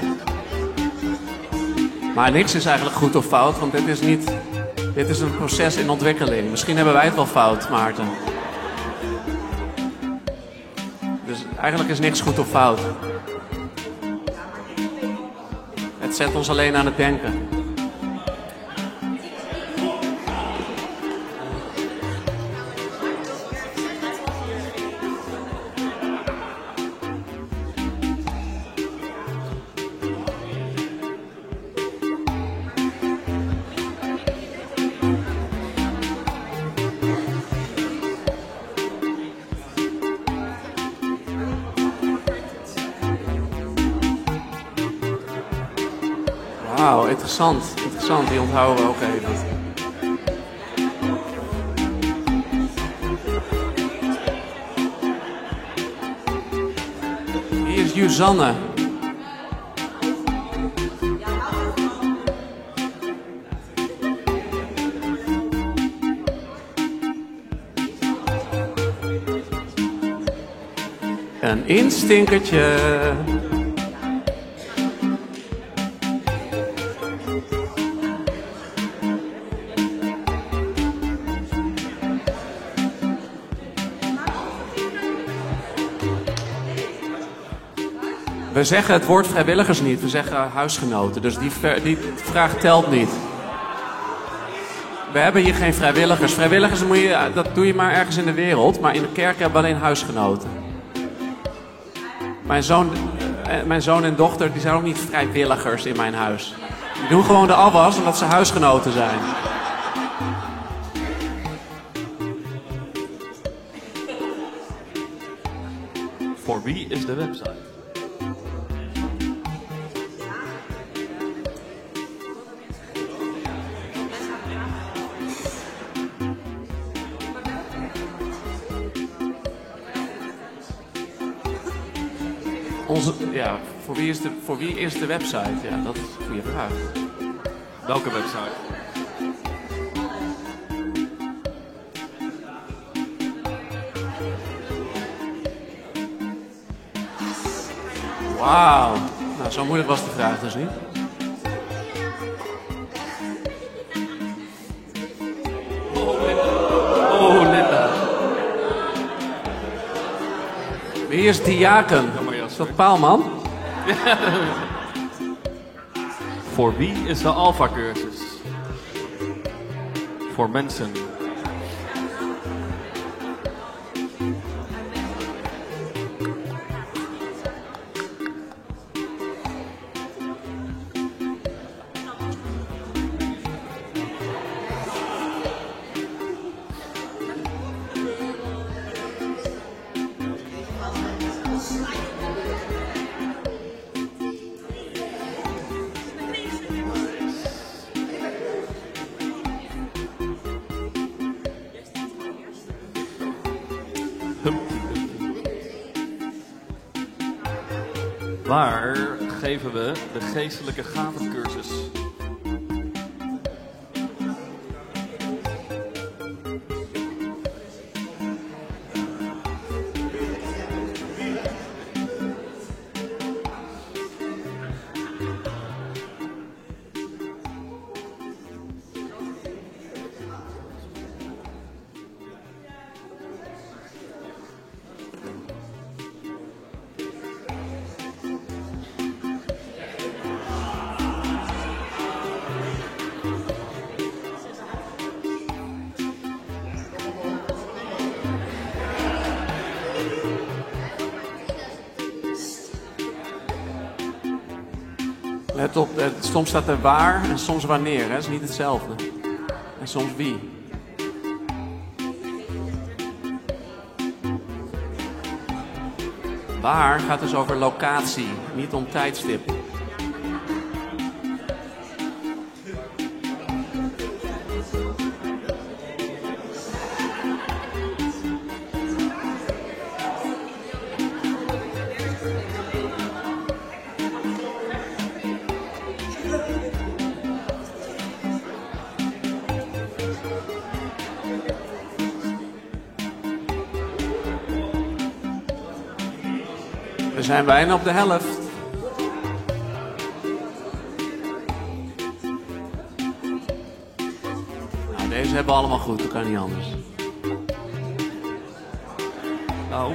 Maar niks is eigenlijk goed of fout, want dit is niet. Dit is een proces in ontwikkeling. Misschien hebben wij het wel fout, Maarten. Dus eigenlijk is niks goed of fout. Het zet ons alleen aan het denken. Onthouden ook even. Hier is Juzanne. Een instinkertje. We zeggen het woord vrijwilligers niet, we zeggen huisgenoten. Dus die, die vraag telt niet. We hebben hier geen vrijwilligers. Vrijwilligers moet je, dat doe je maar ergens in de wereld. Maar in de kerk hebben we alleen huisgenoten. Mijn zoon, eh, mijn zoon en dochter die zijn ook niet vrijwilligers in mijn huis. Die doen gewoon de afwas omdat ze huisgenoten zijn. Voor wie is de website? Voor wie, is de, website? Ja, dat is een goede vraag. Welke website? Wauw. Nou, zo moeilijk was de vraag dus niet. Oh. Wie is diaken? Is dat Paalman? Voor wie is de Alpha-cursus? Voor mensen. Geven we de geestelijke gavencursus? Soms staat er waar en soms wanneer. Hè? Dat is niet hetzelfde. En soms wie. Waar gaat dus over locatie, niet om tijdstip. Zijn bijna op de helft. Nou, deze hebben we allemaal goed, dat kan niet anders. Nou.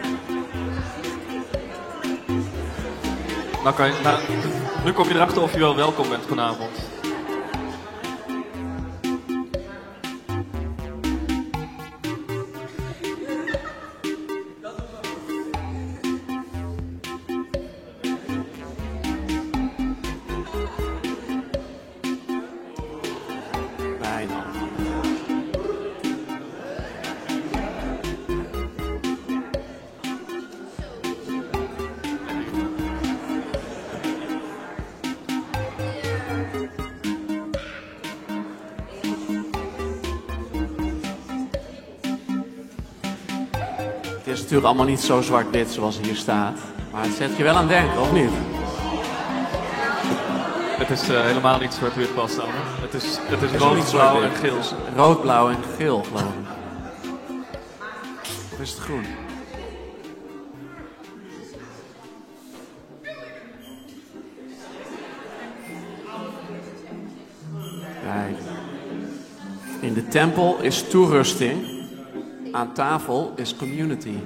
Nou kan nou, nu kom je erachter of je wel welkom bent vanavond. Allemaal niet zo zwart-wit zoals hier staat. Maar het zet je wel aan denken, of niet? Het is eh, helemaal niet zwart-wit pas Anne. Het is, het is Het is ook rood, niet blauw en geel. Het is Rood, blauw en geel, geloof ik. Of is het groen? Kijk. In de tempel is toerusting. Aan tafel is community.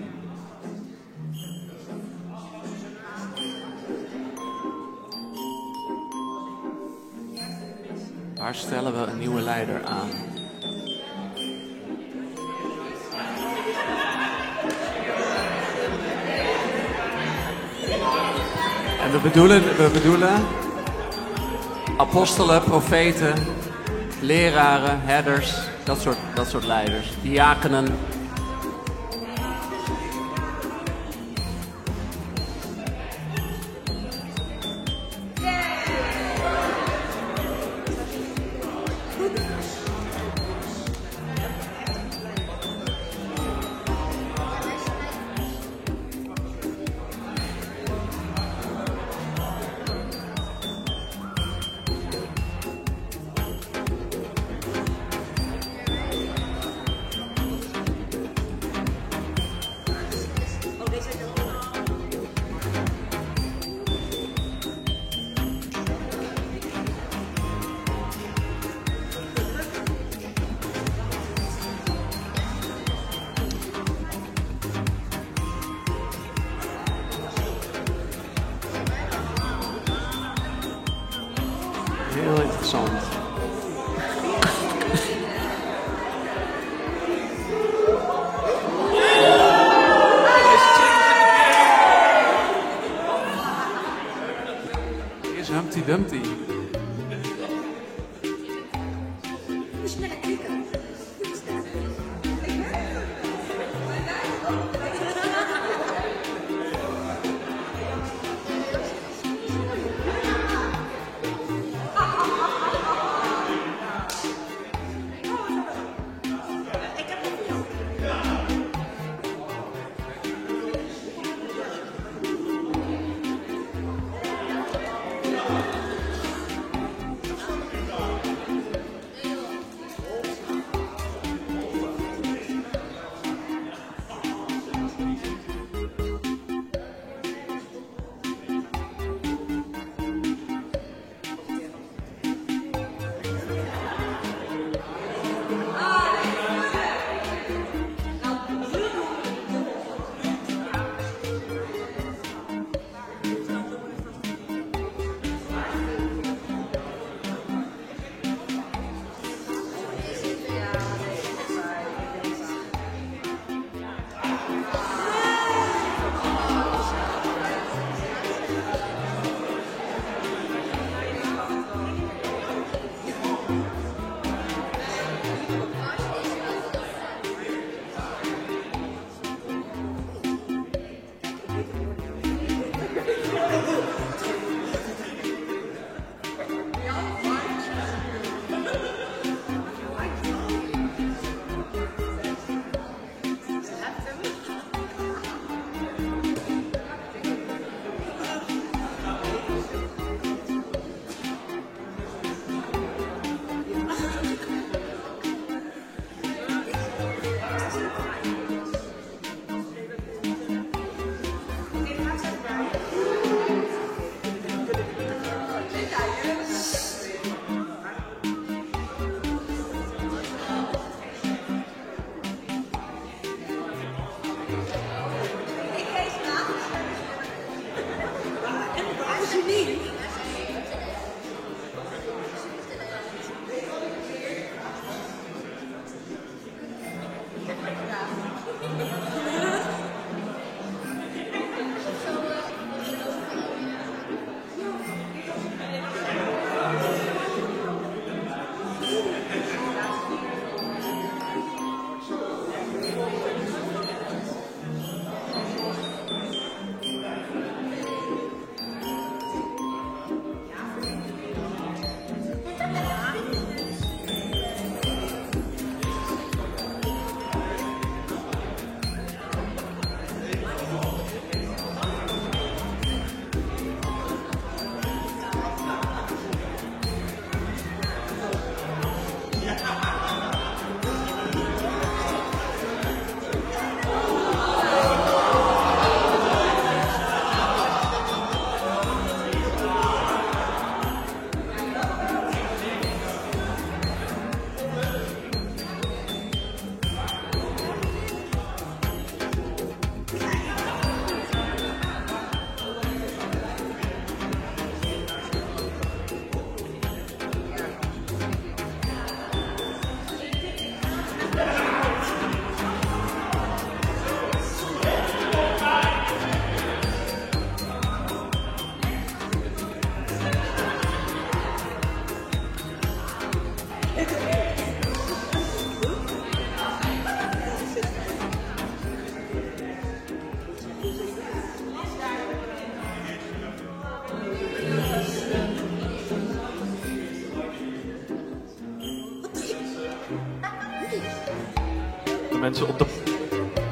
Nieuwe leider aan? En we bedoelen, we bedoelen apostelen, profeten, leraren, herders, dat soort, dat soort leiders. Diakenen. Humpty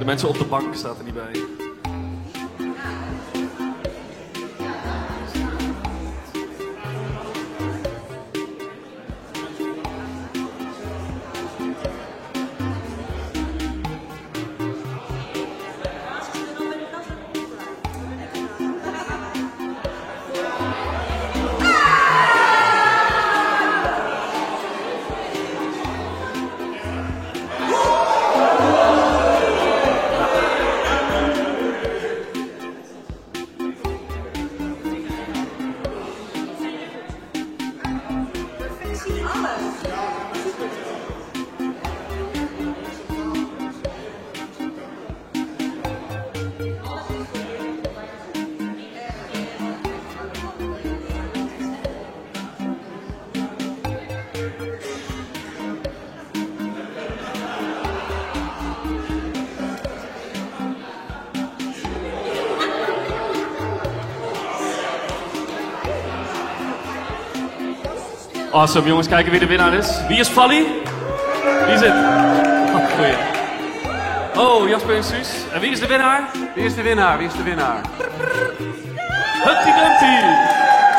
mensen op de bank staat er niet bij. Awesome, jongens. Kijken wie de winnaar is. Wie is Vally? Wie is het? Oh, goeie. Oh, Jasper en Suus. En wie is de winnaar? Wie is de winnaar? Wie is de winnaar? Humpty Dumpty.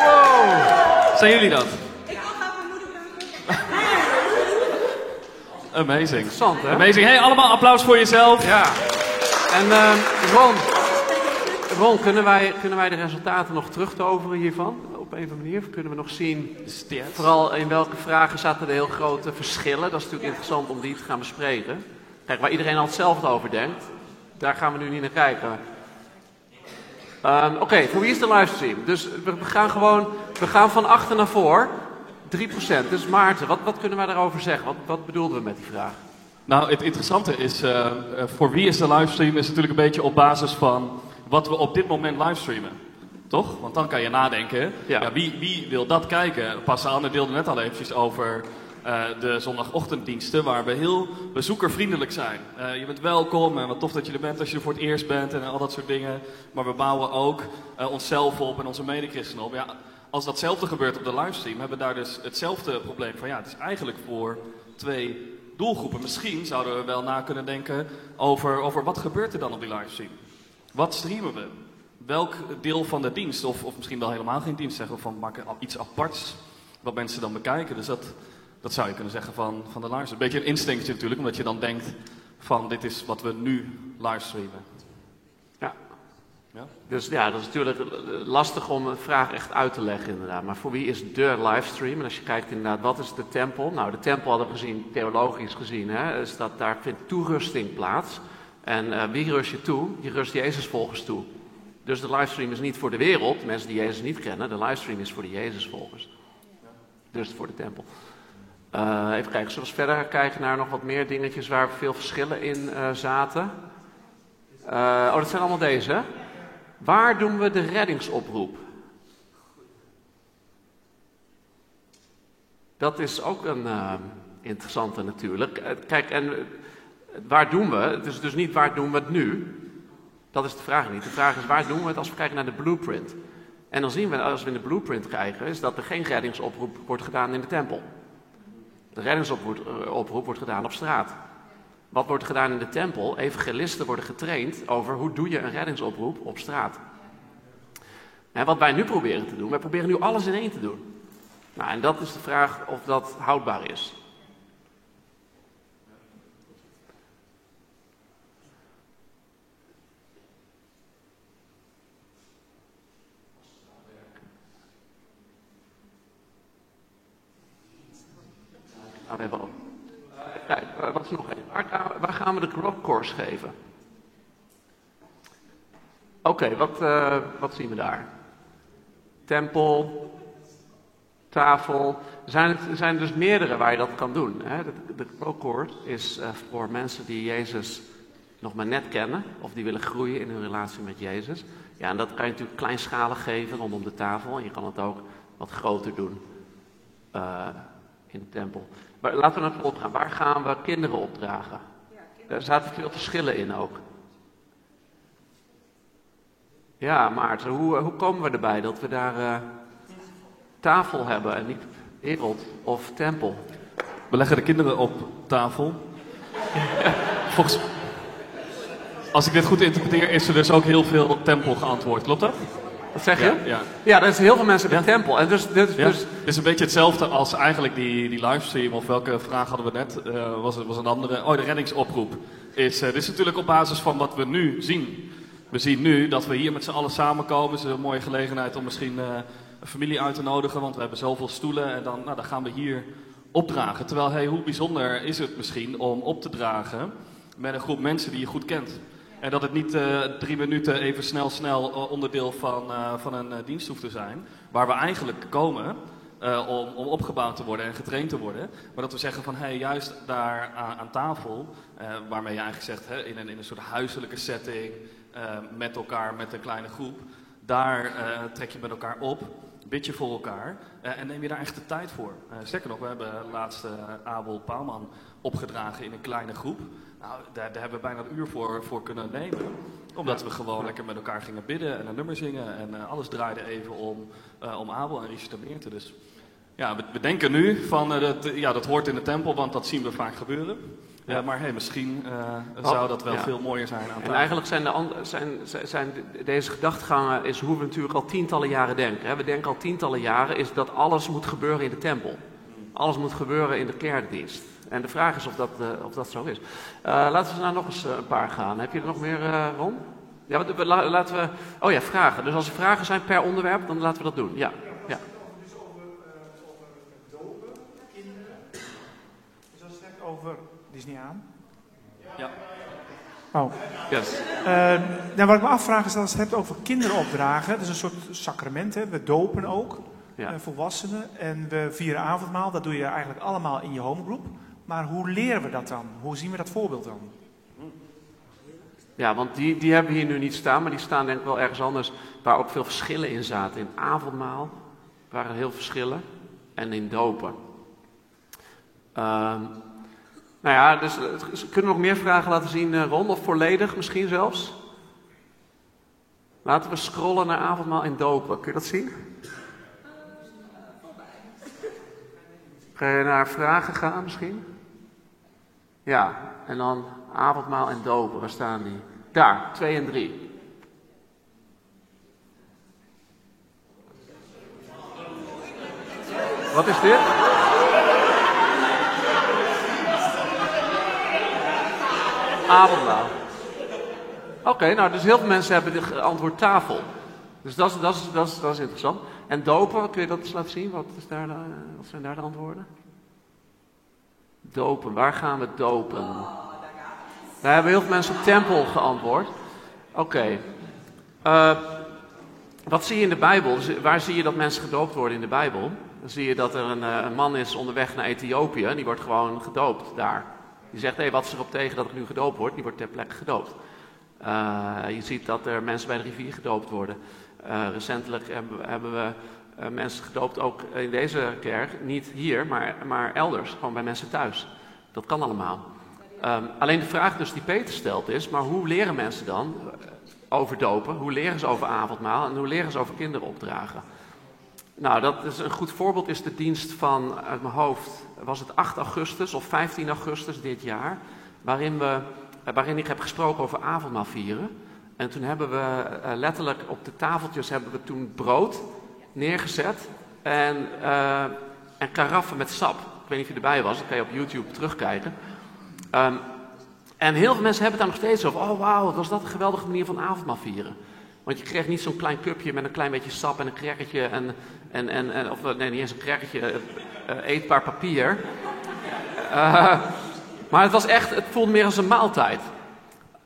Wow. Zijn jullie dat? Ik wil graag mijn moeder. Amazing. Interessant, hè? Amazing. Hey, allemaal applaus voor jezelf. Ja. En ehm, Ron, Ron kunnen, wij, kunnen wij de resultaten nog terugtoveren hiervan? Op een of andere manier? Of kunnen we nog zien, vooral in welke vragen zaten er heel grote verschillen? Dat is natuurlijk interessant om die te gaan bespreken. Kijk, waar iedereen al hetzelfde over denkt, daar gaan we nu niet naar kijken. Ehm, Oké, voor wie is de livestream? Dus we we gaan gewoon, we gaan van achter naar voor. 3%. Dus Maarten, wat, wat kunnen wij daarover zeggen? Wat, wat bedoelden we met die vraag? Nou, het interessante is, eh, eh, voor wie is de livestream is natuurlijk een beetje op basis van wat we op dit moment livestreamen. Toch? Want dan kan je nadenken, Ja. ja. wie, wie wil dat kijken? Passaane deelde net al eventjes over eh, de zondagochtenddiensten, waar we heel bezoekervriendelijk zijn. Eh, je bent welkom en wat tof dat je er bent als je er voor het eerst bent en al dat soort dingen. Maar we bouwen ook eh, onszelf op en onze medechristenen op. Ja, als datzelfde gebeurt op de livestream, hebben we daar dus hetzelfde probleem van ja, het is eigenlijk voor twee doelgroepen. Misschien zouden we wel na kunnen denken over, over wat gebeurt er dan op die livestream? Wat streamen we? Welk deel van de dienst, of, of misschien wel helemaal geen dienst, zeggen we van maken iets aparts, wat mensen dan bekijken. Dus dat, dat zou je kunnen zeggen van, van de livestream. Een beetje een instinctje natuurlijk, omdat je dan denkt van dit is wat we nu livestreamen. Ja. Ja? Dus ja, dat is natuurlijk lastig om een vraag echt uit te leggen inderdaad. Maar voor wie is de livestream? En als je kijkt inderdaad, wat is de tempel? Nou, de tempel hadden we gezien, theologisch gezien, hè, is dat daar vindt toerusting plaats. En eh, wie rust je toe? Je rust Jezus volgers toe. Dus de livestream is niet voor de wereld, mensen die Jezus niet kennen. De livestream is voor de Jezus volgers. Dus voor de tempel. Eh, even kijken, zullen we verder kijken naar nog wat meer dingetjes waar veel verschillen in eh, zaten? Eh, oh, dat zijn allemaal deze? Waar doen we de reddingsoproep? Dat is ook een interessante natuurlijk. Kijk, en waar doen we? Het is dus niet waar doen we het nu. Dat is de vraag niet. De vraag is waar doen we het als we kijken naar de blueprint. En dan zien we, als we in de blueprint kijken, is dat er geen reddingsoproep wordt gedaan in de tempel. De reddingsoproep eh, wordt gedaan op straat. Wat wordt gedaan in de tempel? Evangelisten worden getraind over hoe doe je een reddingsoproep op straat. En wat wij nu proberen te doen, wij proberen nu alles in één te doen. Nou, en dat is de vraag of dat houdbaar is. Al. Kijk, eh, wat is nog één? Waar, waar gaan we de growth course geven? Oké, wat, eh, wat zien we daar? Tempel, tafel. Er zijn, er zijn dus meerdere waar je dat kan doen. Hè? De, de is eh, voor mensen die Jezus nog maar net kennen, of die willen groeien in hun relatie met Jezus. Ja, en dat kan je natuurlijk kleinschalig geven rondom de tafel. En je kan het ook wat groter doen in de tempel. Maar laten we naar het volgende gaan. Waar gaan we kinderen opdragen? Er zaten veel verschillen in ook. Ja, Maarten, hoe, hoe komen we erbij dat we daar eh, tafel hebben en niet wereld of tempel? We leggen de kinderen op tafel. *laughs* Volgens... Als ik dit goed interpreteer, is er dus ook heel veel tempel geantwoord. Klopt dat? Wat zeg je? Ja, ja. Ja, er is heel veel mensen bij de tempel. En dus, dus, Ja, dus het is een beetje hetzelfde als eigenlijk die, die livestream, of welke vraag hadden we net? Eh, was, het- was een andere. Oh, de reddingsoproep. Is, eh, dit is natuurlijk op basis van wat we nu zien. We zien nu dat we hier met z'n allen samenkomen. Het is een mooie gelegenheid om misschien eh, een familie uit te nodigen, want we hebben zoveel stoelen. En dan, nou, dan gaan we hier opdragen. Terwijl, hey, hoe bijzonder is het misschien om op te dragen met een groep mensen die je goed kent. En dat het niet eh, drie minuten even snel, snel eh, onderdeel van, eh, van een eh, dienst hoeft te zijn. Waar we eigenlijk komen om, om opgebouwd te worden en getraind te worden. Maar dat we zeggen van, hey, juist daar aan, tafel, waarmee je eigenlijk zegt, hè, in, een, in een soort huiselijke setting, met elkaar, met een kleine groep. Daar trek je met elkaar op, bid je voor elkaar en neem je daar echt de tijd voor. Sterker nog, we hebben laatst Abel Paalman opgedragen in een kleine groep. Nou, daar, daar hebben we bijna een uur voor, voor kunnen nemen. Omdat we gewoon lekker met elkaar gingen bidden en een nummer zingen. En eh, alles draaide even om, eh, om Abel en Richard de Meerte. Dus ja, we, we denken nu van eh, dat, ja, dat hoort in de tempel, want dat zien we vaak gebeuren. Ja. Maar hey, misschien Oh, zou dat wel ja. veel mooier zijn aan En eigenlijk zijn, de zijn, zijn, zijn de- deze gedachtegangen is hoe we natuurlijk al tientallen jaren denken. hè. We denken al tientallen jaren is dat alles moet gebeuren in de tempel. Alles moet gebeuren in de kerkdienst. En de vraag is of dat, eh, of dat zo is. Eh, laten we nou nog eens eh, een paar gaan. Heb je er nog meer, eh, Ron? Ja, laten we... Oh ja, vragen. Dus als er vragen zijn per onderwerp, dan laten we dat doen. Ja, ja. Dus als je het hebt over. Die is niet aan. Ja. Oh. Yes. Eh, nou, wat ik me afvraag is als je het hebt over kinderopdragen. Dat is een soort sacrament. Hè? We dopen ook Ja. eh, volwassenen. En we vieren avondmaal. Dat doe je eigenlijk allemaal in je homegroep. Maar hoe leren we dat dan? Hoe zien we dat voorbeeld dan? Ja, want die, die hebben hier nu niet staan, maar die staan denk ik wel ergens anders waar ook veel verschillen in zaten. In avondmaal waren er heel verschillen en in dopen. Ehm, nou ja, dus eh, kunnen we nog meer vragen laten zien, eh, Ron, of volledig misschien zelfs? Laten we scrollen naar avondmaal en dopen. Kun je dat zien? Ga je naar vragen gaan misschien? Ja, en dan avondmaal en dopen, waar staan die? Daar, 2 en 3. Wat is dit? Avondmaal. Oké, nou, dus heel veel mensen hebben de antwoord tafel. Dus dat is, dat, is, dat, is, interessant. En dopen, kun je dat eens laten zien? Wat, is daar wat zijn daar de antwoorden? Dopen, waar gaan we dopen? Daar hebben heel veel mensen tempel geantwoord. Oké. Eh, wat zie je in de Bijbel? Waar zie je dat mensen gedoopt worden in de Bijbel? Dan zie je dat er een, eh, een man is onderweg naar Ethiopië en die wordt gewoon gedoopt daar. Die zegt, hé, wat is erop tegen dat ik nu gedoopt word? Die wordt ter plekke gedoopt. Eh, je ziet dat er mensen bij de rivier gedoopt worden. Recentelijk hebben, we- hebben we mensen gedoopt, ook in deze kerk. Niet hier, maar, maar elders. Gewoon bij mensen thuis. Dat kan allemaal. Ehm, alleen de vraag dus die Peter stelt is, maar hoe leren mensen dan eh, over dopen? Hoe leren ze over avondmaal? En hoe leren ze over kinderopdragen? Nou, dat is een goed voorbeeld is de dienst van, uit mijn hoofd, was het 8 augustus of 15 augustus dit jaar, waarin, we, eh, waarin ik heb gesproken over avondmaal vieren. En toen hebben we eh, letterlijk op de tafeltjes hebben we toen brood neergezet en, eh, en karaffen met sap. Ik weet niet of je erbij was, dat kan je op YouTube terugkijken. Ehm, en heel veel mensen hebben het daar nog steeds over. Oh wauw, was dat een geweldige manier van avondmaal vieren. Want je kreeg niet zo'n klein cupje met een klein beetje sap en een crackertje en, en, en, of nee, niet eens een crackertje, eh, eh, eetbaar papier. Maar het was echt, het voelde meer als een maaltijd.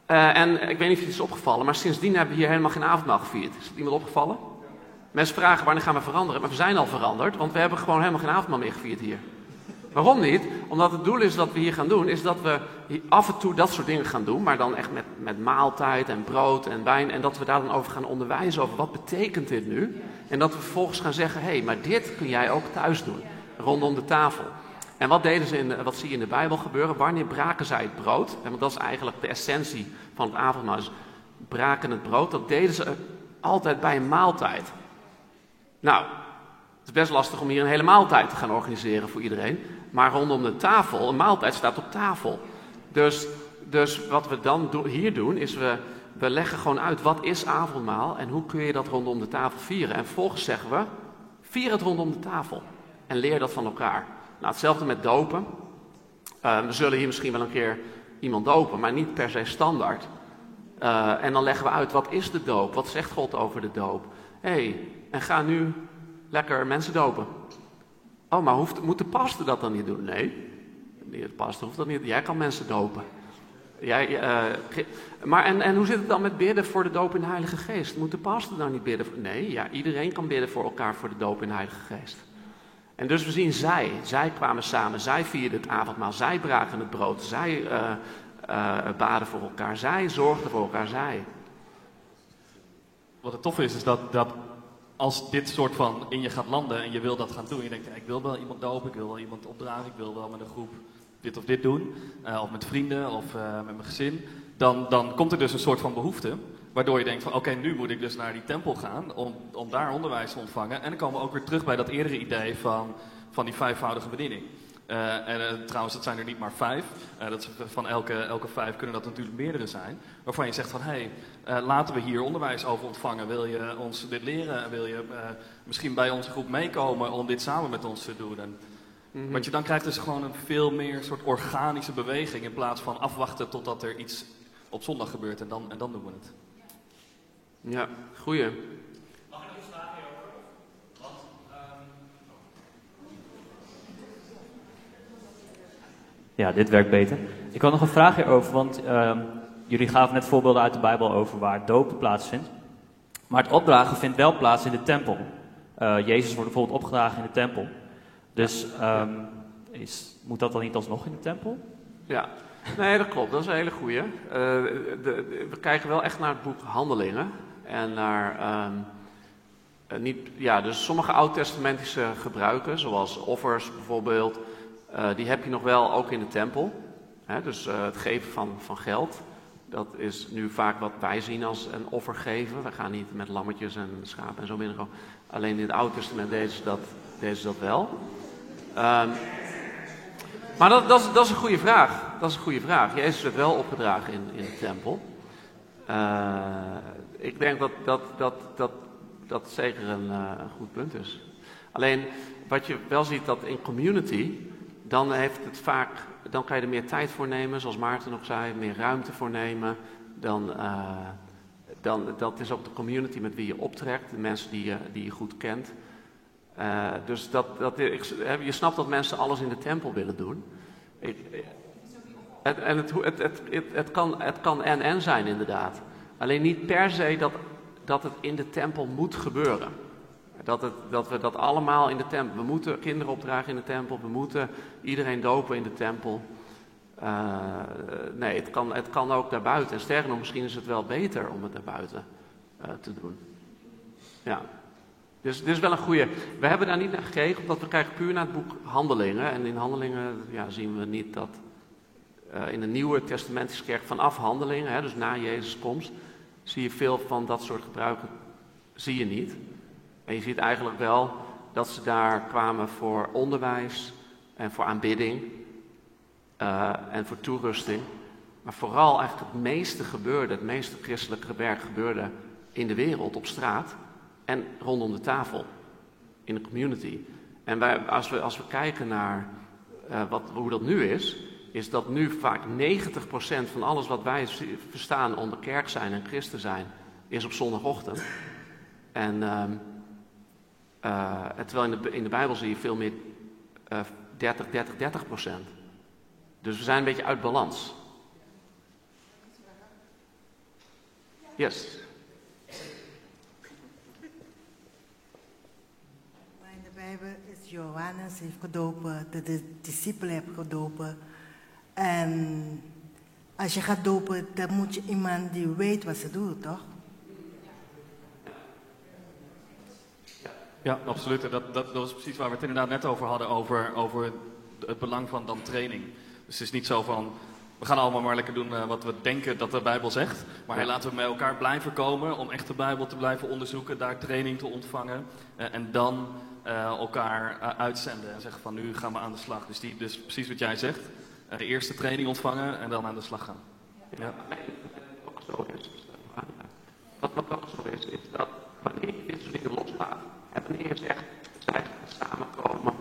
En ik weet niet of het is opgevallen, maar sindsdien hebben we hier helemaal geen avondmaal gevierd. Is het iemand opgevallen? Mensen vragen wanneer gaan we veranderen, maar we zijn al veranderd, want we hebben gewoon helemaal geen avondmaal meer gevierd hier. Waarom niet? Omdat het doel is dat we hier gaan doen, is dat we af en toe dat soort dingen gaan doen, maar dan echt met, met maaltijd en brood en wijn. En dat we daar dan over gaan onderwijzen over wat betekent dit nu. En dat we vervolgens gaan zeggen, hé, hey, maar dit kun jij ook thuis doen, rondom de tafel. En wat deden ze in, wat zie je in de Bijbel gebeuren? Wanneer braken zij het brood? En want dat is eigenlijk de essentie van het avondmaal, braken het brood. Dat deden ze altijd bij een maaltijd. Nou, het is best lastig om hier een hele maaltijd te gaan organiseren voor iedereen. Maar rondom de tafel, een maaltijd staat op tafel. Dus, dus wat we dan hier doen, is we, we leggen gewoon uit wat is avondmaal en hoe kun je dat rondom de tafel vieren. En vervolgens zeggen we, vier het rondom de tafel en leer dat van elkaar. Nou, hetzelfde met dopen. Eh, we zullen hier misschien wel een keer iemand dopen, maar niet per se standaard. Eh, en dan leggen we uit, wat is de doop? Wat zegt God over de doop? Hey, en ga nu lekker mensen dopen. Oh, maar hoeft, moet de pastor dat dan niet doen? Nee, de pastor hoeft dat niet. Jij kan mensen dopen. Jij, eh, maar en, en hoe zit het dan met bidden voor de doop in de Heilige Geest? Moet de pastor dan niet bidden? Voor, nee, ja, iedereen kan bidden voor elkaar voor de doop in de Heilige Geest. En dus we zien zij, zij kwamen samen, zij vierden het avondmaal, zij braken het brood, zij eh, baden voor elkaar, zij zorgden voor elkaar, zij. Wat het tof is, is dat, dat als dit soort van in je gaat landen en je wil dat gaan doen, je denkt, ik wil wel iemand dopen, ik wil wel iemand opdragen, ik wil wel met een groep dit of dit doen, eh, of met vrienden of eh, met mijn gezin, dan, dan komt er dus een soort van behoefte, waardoor je denkt van oké, nu moet ik dus naar die tempel gaan om, om daar onderwijs te ontvangen. En dan komen we ook weer terug bij dat eerdere idee van, van die vijfvoudige bediening. Eh, en eh, trouwens, dat zijn er niet maar vijf. Eh, dat is, van elke, elke vijf kunnen dat natuurlijk meerdere zijn. Waarvan je zegt van, hé, hey, laten we hier onderwijs over ontvangen. Wil je ons dit leren? Wil je misschien bij onze groep meekomen om dit samen met ons te doen? En, Wat je dan krijgt is gewoon een veel meer soort organische beweging... in plaats van afwachten totdat er iets op zondag gebeurt en dan, en dan doen we het. Ja, goeie. Ja, dit werkt beter. Ik had nog een vraag hierover, want ehm, jullie gaven net voorbeelden uit de Bijbel over waar dopen plaatsvindt. Maar het opdragen vindt wel plaats in de tempel. Eh, Jezus wordt bijvoorbeeld opgedragen in de tempel. Dus ehm, is, moet dat dan niet alsnog in de tempel? Ja, nee, dat klopt. Dat is een hele goeie. Eh, de, we kijken wel echt naar het boek Handelingen. En naar, ehm, eh, niet, ja, dus sommige oud-testamentische gebruiken, zoals offers bijvoorbeeld, eh, die heb je nog wel ook in de tempel. Hè, dus eh, het geven van, van geld, dat is nu vaak wat wij zien als een offer geven. We gaan niet met lammetjes en schapen en zo binnenkomen. Alleen in het Oude Testament deden ze dat, deden dat wel. Ehm, maar dat, dat, is, dat is een goede vraag. Dat is een goede vraag. Jezus werd wel opgedragen in, in de tempel. Eh, ik denk dat dat, dat, dat, dat zeker een goed punt is. Alleen wat je wel ziet dat in community, dan heeft het vaak, dan kan je er meer tijd voor nemen, zoals Maarten ook zei, meer ruimte voor nemen. Dan, eh, dan, dat is ook de community met wie je optrekt, de mensen die je, die je goed kent. Eh, dus dat, dat, ik, je snapt dat mensen alles in de tempel willen doen. Ik, het, en het, het, het, het kan, het kan en en zijn inderdaad. Alleen niet per se dat, dat het in de tempel moet gebeuren. Dat, het, dat we dat allemaal in de tempel. We moeten kinderen opdragen in de tempel. We moeten iedereen dopen in de tempel. Eh, nee, het kan, het kan ook daarbuiten. En sterker nog, misschien is het wel beter om het daarbuiten eh, te doen. Ja. Dus dit is wel een goede. We hebben daar niet naar gekeken, omdat we kijken puur naar het boek Handelingen. En in Handelingen ja, zien we niet dat eh, in de Nieuwe Testamentische kerk vanaf Handelingen, hè, dus na Jezus' komst, zie je veel van dat soort gebruiken, zie je niet. En je ziet eigenlijk wel dat ze daar kwamen voor onderwijs en voor aanbidding eh, en voor toerusting. Maar vooral eigenlijk het meeste gebeurde, het meeste christelijke werk gebeurde in de wereld, op straat en rondom de tafel, in de community. En als, we, als we kijken naar eh, wat, hoe dat nu is, is dat nu vaak 90% van alles wat wij verstaan onder kerk zijn en christen zijn, is op zondagochtend. En ehm, eh, terwijl in de, in de Bijbel zie je veel meer eh 30, 30, 30 procent. Dus we zijn een beetje uit balans. Yes. Maar in de Bijbel is Johannes heeft gedopen, de, de discipelen hebben gedopen. En als je gaat dopen, dan moet je iemand die weet wat ze doen, toch? Ja, absoluut. En dat, dat, dat was precies waar we het inderdaad net over hadden, over, over het belang van dan training. Dus het is niet zo van, we gaan allemaal maar lekker doen eh, wat we denken dat de Bijbel zegt. Maar hey, laten we met elkaar blijven komen om echt de Bijbel te blijven onderzoeken, daar training te ontvangen. eh, en dan eh, elkaar uitzenden en zeggen van nu gaan we aan de slag. Dus, die, dus precies wat jij zegt. de eerste training ontvangen en dan aan de slag gaan. Ja. ook zo is. Wat, wat ook zo is, is dat wanneer je dit soort dingen loslaat, en wanneer je zegt, samenkomen.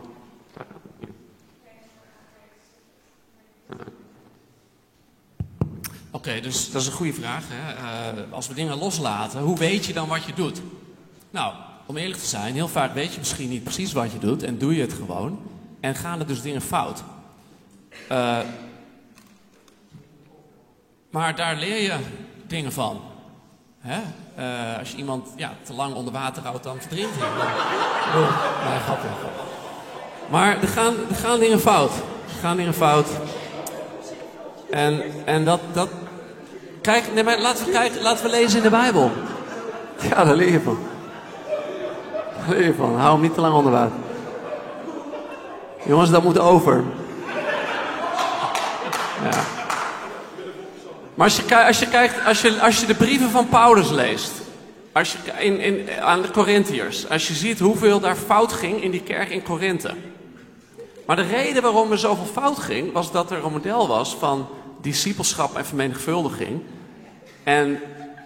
Oké, dus dat is een goede vraag. Hè? Eh, als we dingen loslaten, hoe weet je dan wat je doet? Nou, om eerlijk te zijn, heel vaak weet je misschien niet precies wat je doet en doe je het gewoon. En gaan er dus dingen fout. Eh, maar daar leer je dingen van. Eh, als je iemand ja, te lang onder water houdt, dan verdrinkt hij. Oh, nee, grapje. Maar er gaan, er gaan dingen fout. Er gaan dingen fout. En, en dat, dat. Kijk, nee, maar laten we, kijken, laten we lezen in de Bijbel. Ja, daar leer je van. Daar leer je van. Hou hem niet te lang onder water. Jongens, dat moet over. Ja. Maar als je, als je kijkt, als je de brieven van Paulus leest, als je, in, in, aan de Corinthiërs, als je ziet hoeveel daar fout ging in die kerk in Korinthe. Maar de reden waarom er zoveel fout ging, was dat er een model was van discipelschap en vermenigvuldiging. En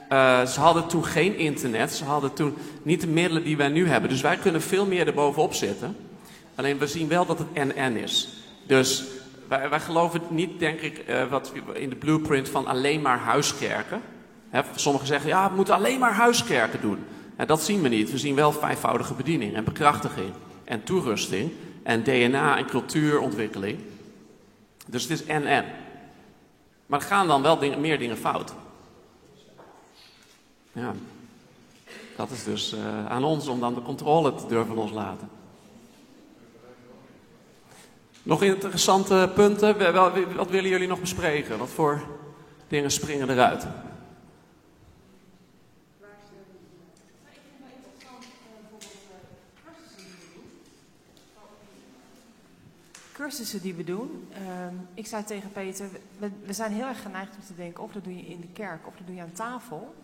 eh, ze hadden toen geen internet, ze hadden toen niet de middelen die wij nu hebben. Dus wij kunnen veel meer erbovenop zitten. Alleen we zien wel dat het NN is. Dus wij, wij geloven niet, denk ik, eh, wat in de blueprint van alleen maar huiskerken. Sommigen zeggen, ja, we moeten alleen maar huiskerken doen. En dat zien we niet. We zien wel vijfvoudige bediening en bekrachtiging en toerusting en DNA en cultuurontwikkeling. Dus het is NN. Maar er gaan dan wel meer dingen fout. Ja. Dat is dus eh, aan ons om dan de controle te durven loslaten. Nog interessante punten? Wat willen jullie nog bespreken? Wat voor dingen springen eruit? cursussen die we doen. Ehm, ik zei tegen Peter, we, we zijn heel erg geneigd om te denken of dat doe je in de kerk of dat doe je aan tafel.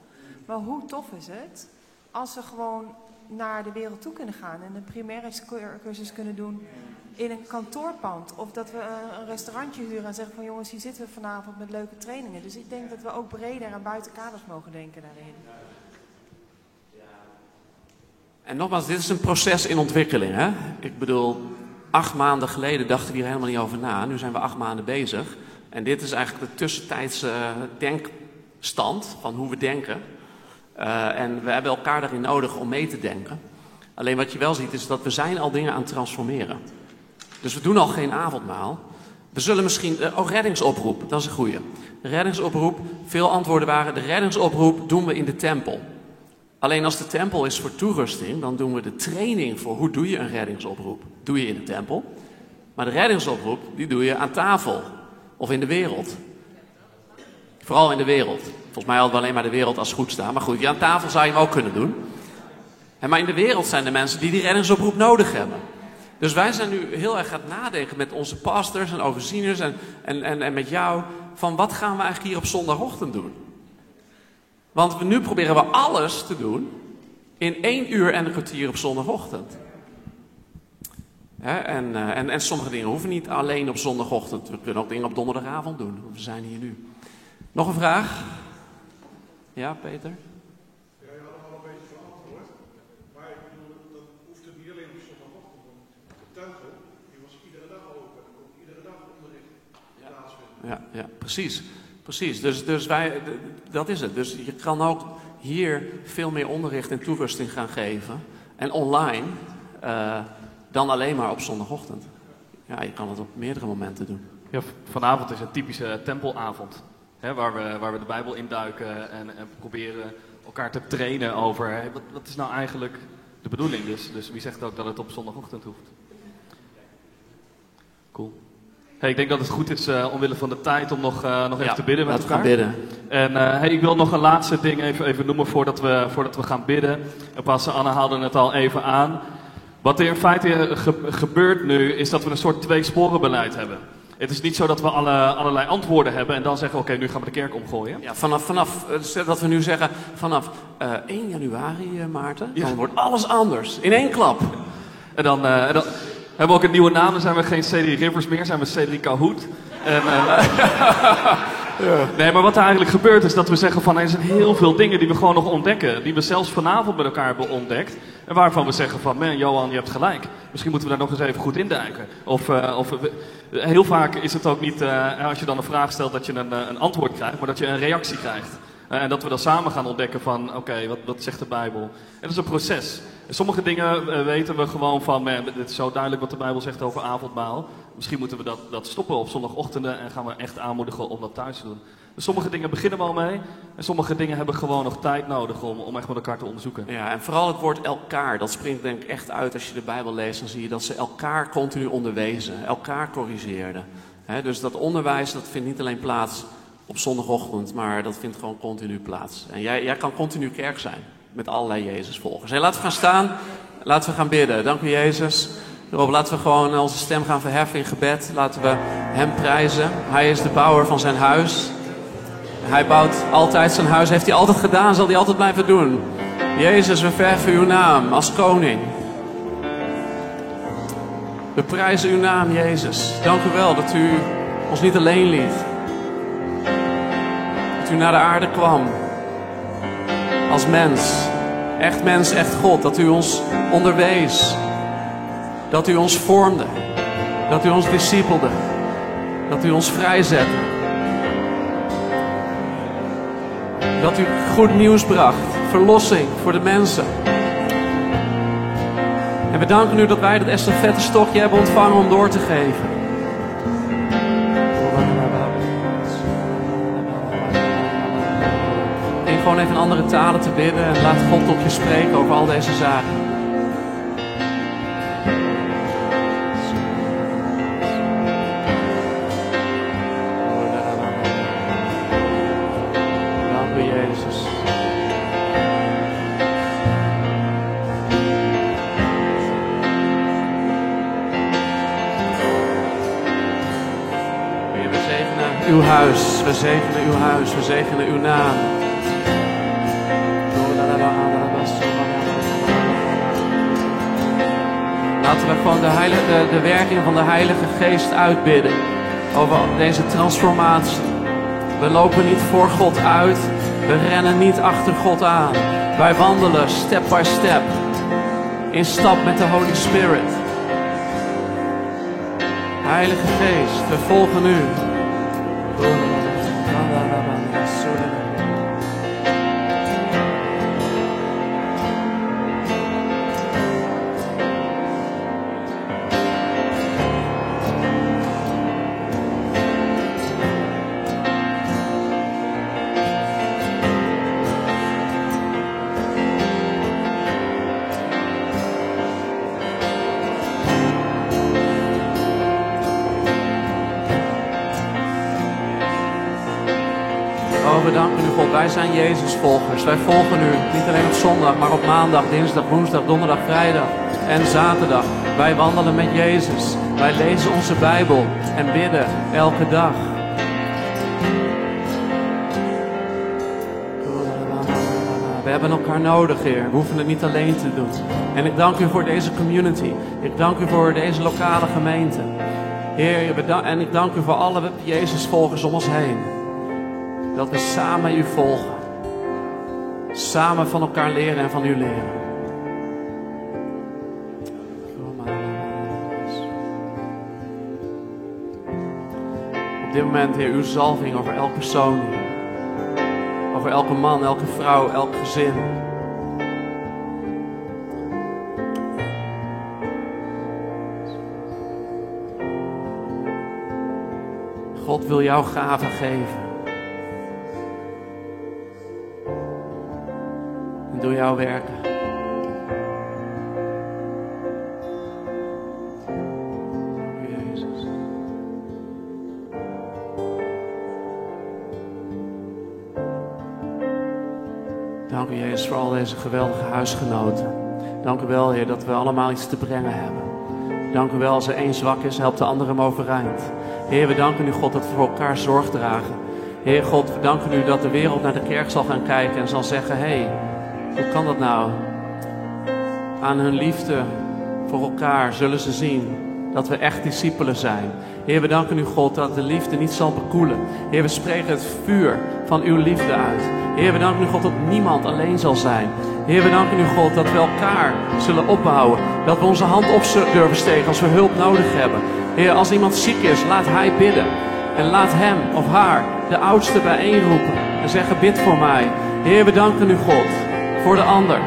Maar hoe tof is het als we gewoon naar de wereld toe kunnen gaan en een primaire cur- cursus kunnen doen in een kantoorpand. Of dat we een, restaurantje huren en zeggen van jongens, hier zitten we vanavond met leuke trainingen. Dus ik denk dat we ook breder en buiten kaders mogen denken daarin. En nogmaals, dit is een proces in ontwikkeling. Hè? Ik bedoel, acht maanden geleden dachten we hier helemaal niet over na. Nu zijn we acht maanden bezig. En dit is eigenlijk de tussentijdse eh, denkstand van hoe we denken. Eh, en we hebben elkaar daarin nodig om mee te denken. Alleen wat je wel ziet is dat we zijn al dingen aan het transformeren. Dus we doen al geen avondmaal. We zullen misschien... eh, oh, reddingsoproep, dat is een goeie. Reddingsoproep, veel antwoorden waren... de reddingsoproep doen we in de tempel. Alleen als de tempel is voor toerusting, dan doen we de training voor hoe doe je een reddingsoproep. Doe je in de tempel. Maar de reddingsoproep, die doe je aan tafel. Of in de wereld. Vooral in de wereld. Volgens mij hadden we alleen maar de wereld als goed staan. Maar goed, ja, aan tafel zou je hem ook kunnen doen. En maar in de wereld zijn er mensen die die reddingsoproep nodig hebben. Dus wij zijn nu heel erg gaan nadenken met onze pastors en overzieners en, en, en, en met jou. Van wat gaan we eigenlijk hier op zondagochtend doen? Want we, nu proberen we alles te doen in één uur en een kwartier op zondagochtend. En, eh, en, en sommige dingen hoeven niet alleen op zondagochtend. We kunnen ook dingen op donderdagavond doen. We zijn hier nu. Nog een vraag? Ja, Peter? Ja, je had hem al een beetje verantwoord. Maar ik bedoel, dat hoeft het niet alleen op zondagochtend. Want de tempel, die was iedere dag open. Er kon iedere dag onderricht plaatsvinden. Ja, ja precies. precies. Dus, dus wij, dat is het. Dus je kan ook hier veel meer onderricht en toerusting gaan geven. En online eh, dan alleen maar op zondagochtend. Ja, je kan het op meerdere momenten doen. Ja, vanavond is een typische tempelavond. Hè, waar, we, waar we de Bijbel induiken en, en proberen elkaar te trainen over wat, wat is nou eigenlijk de bedoeling. Dus, dus wie zegt ook dat het op zondagochtend hoeft. Cool. Hey, ik denk dat het goed is, eh, omwille van de tijd, om nog, eh, nog even te bidden met laten we elkaar. gaan bidden. En eh, hey, ik wil nog een laatste ding even, even noemen voordat we, voordat we gaan bidden. En Pastor Anne haalde het al even aan. Wat er in feite ge- gebeurt nu, is dat we een soort twee-sporen-beleid hebben. Het is niet zo dat we alle, allerlei antwoorden hebben en dan zeggen, oké, nu gaan we de kerk omgooien. Ja, vanaf, vanaf dat we nu zeggen, vanaf eh 1 januari, Maarten, dan wordt alles anders. In één klap. En dan, en dan hebben we ook een nieuwe naam, dan zijn we geen Cedric Rivers meer, zijn we Cedric Kahoot. En, eh, *laughs* Nee, maar wat er eigenlijk gebeurt is dat we zeggen van er zijn heel veel dingen die we gewoon nog ontdekken. Die we zelfs vanavond met elkaar hebben ontdekt. En waarvan we zeggen van, man, Johan, je hebt gelijk. Misschien moeten we daar nog eens even goed induiken. Of, eh, of we- heel vaak is het ook niet, eh, als je dan een vraag stelt, dat je een, een antwoord krijgt, maar dat je een reactie krijgt. En dat we dan samen gaan ontdekken van, oké, wat, wat zegt de Bijbel? En dat is een proces. Sommige dingen eh, weten we gewoon van, man, het is zo duidelijk wat de Bijbel zegt over avondmaal. Misschien moeten we dat, dat stoppen op zondagochtenden en gaan we echt aanmoedigen om dat thuis te doen. Dus sommige dingen beginnen we al mee. En sommige dingen hebben gewoon nog tijd nodig om, om echt met elkaar te onderzoeken. Ja, en vooral het woord elkaar, dat springt denk ik echt uit als je de Bijbel leest. Dan zie je dat ze elkaar continu onderwezen, elkaar corrigeerden. Dus dat onderwijs, dat vindt niet alleen plaats op zondagochtend, maar dat vindt gewoon continu plaats. En jij, jij kan continu kerk zijn met allerlei Jezusvolgers. Hey, laten we gaan staan, laten we gaan bidden. Dank u Jezus. Rob, laten we gewoon onze stem gaan verheffen in gebed. Laten we Hem prijzen. Hij is de bouwer van zijn huis. Hij bouwt altijd zijn huis, heeft hij altijd gedaan, zal hij altijd blijven doen. Jezus, we verheffen uw naam als koning. We prijzen uw naam, Jezus. Dank u wel dat u ons niet alleen liet. Dat u naar de aarde kwam. Als mens. Echt mens, echt God. Dat u ons onderwees. Dat u ons vormde. Dat u ons discipelde. Dat u ons vrijzette. Dat u goed nieuws bracht. Verlossing voor de mensen. En we danken u dat wij dat estafette stokje hebben ontvangen om door te geven. Gewoon even in andere talen te bidden en laat God tot je spreken over al deze zaken. Uw huis, we zegenen uw huis, we zegenen uw naam. Laten we gewoon de, de, de werking van de Heilige Geest uitbidden over deze transformatie. We lopen niet voor God uit, we rennen niet achter God aan. Wij wandelen step by step, in stap met de Holy Spirit. Heilige Geest, we volgen u. Wij volgen u niet alleen op zondag, maar op maandag, dinsdag, woensdag, donderdag, vrijdag en zaterdag. Wij wandelen met Jezus. Wij lezen onze Bijbel en bidden elke dag. We hebben elkaar nodig, Heer. We hoeven het niet alleen te doen. En ik dank u voor deze community. Ik dank u voor deze lokale gemeente. Heer, en ik dank u voor alle Jezusvolgers om ons heen. Dat we samen u volgen. Samen van elkaar leren en van u leren. Op dit moment, Heer, uw zalving over elk persoon. Over elke man, elke vrouw, elk gezin. God wil jou gaven geven. Door jou werken. Dank u, Jezus. Dank u, Jezus, voor al deze geweldige huisgenoten. Dank u wel, Heer, dat we allemaal iets te brengen hebben. Dank u wel, als er één zwak is, helpt de ander hem overeind. Heer, we danken u, God, dat we voor elkaar zorg dragen. Heer God, we danken u dat de wereld naar de kerk zal gaan kijken en zal zeggen: hé, hey, hoe kan dat nou? Aan hun liefde voor elkaar zullen ze zien dat we echt discipelen zijn. Heer, we danken u, God, dat de liefde niet zal bekoelen. Heer, we spreken het vuur van uw liefde uit. Heer, we danken u, God, dat niemand alleen zal zijn. Heer, we danken u, God, dat we elkaar zullen opbouwen. Dat we onze hand op durven steken als we hulp nodig hebben. Heer, als iemand ziek is, laat hij bidden. En laat hem of haar, de oudste, bijeenroepen. En zeggen, bid voor mij. Heer, we danken u, God, voor de ander.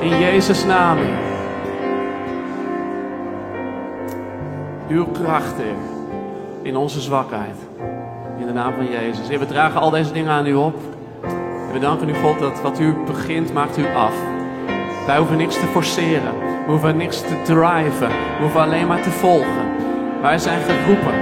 In Jezus' naam. Uw kracht, Heer. In onze zwakheid. In de naam van Jezus. Heer, we dragen al deze dingen aan u op. En we danken u, God, dat wat u begint, maakt u af. Wij hoeven niks te forceren. We hoeven niks te driven. We hoeven alleen maar te volgen. Wij zijn geroepen.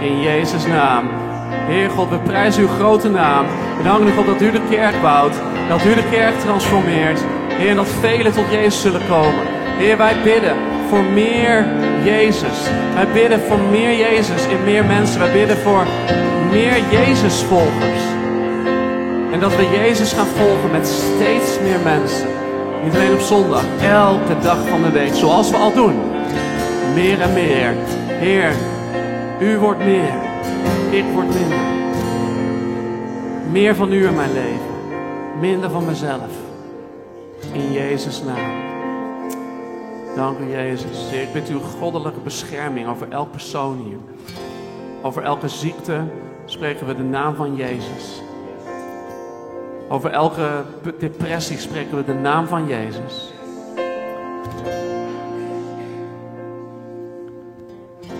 In Jezus' naam. Heer God, we prijzen uw grote naam. We danken u, God, dat u de kerk bouwt. Dat u de kerk transformeert. Heer, dat velen tot Jezus zullen komen. Heer, wij bidden voor meer Jezus. Wij bidden voor meer Jezus in meer mensen. Wij bidden voor meer Jezus-volgers. En dat we Jezus gaan volgen met steeds meer mensen. Niet alleen op zondag, elke dag van de week, zoals we al doen. Meer en meer. Heer, u wordt meer, ik word minder. Meer van u in mijn leven, minder van mezelf. In Jezus' naam. Dank u Jezus. Ik bid uw goddelijke bescherming over elk persoon hier. Over elke ziekte spreken we de naam van Jezus. Over elke depressie spreken we de naam van Jezus.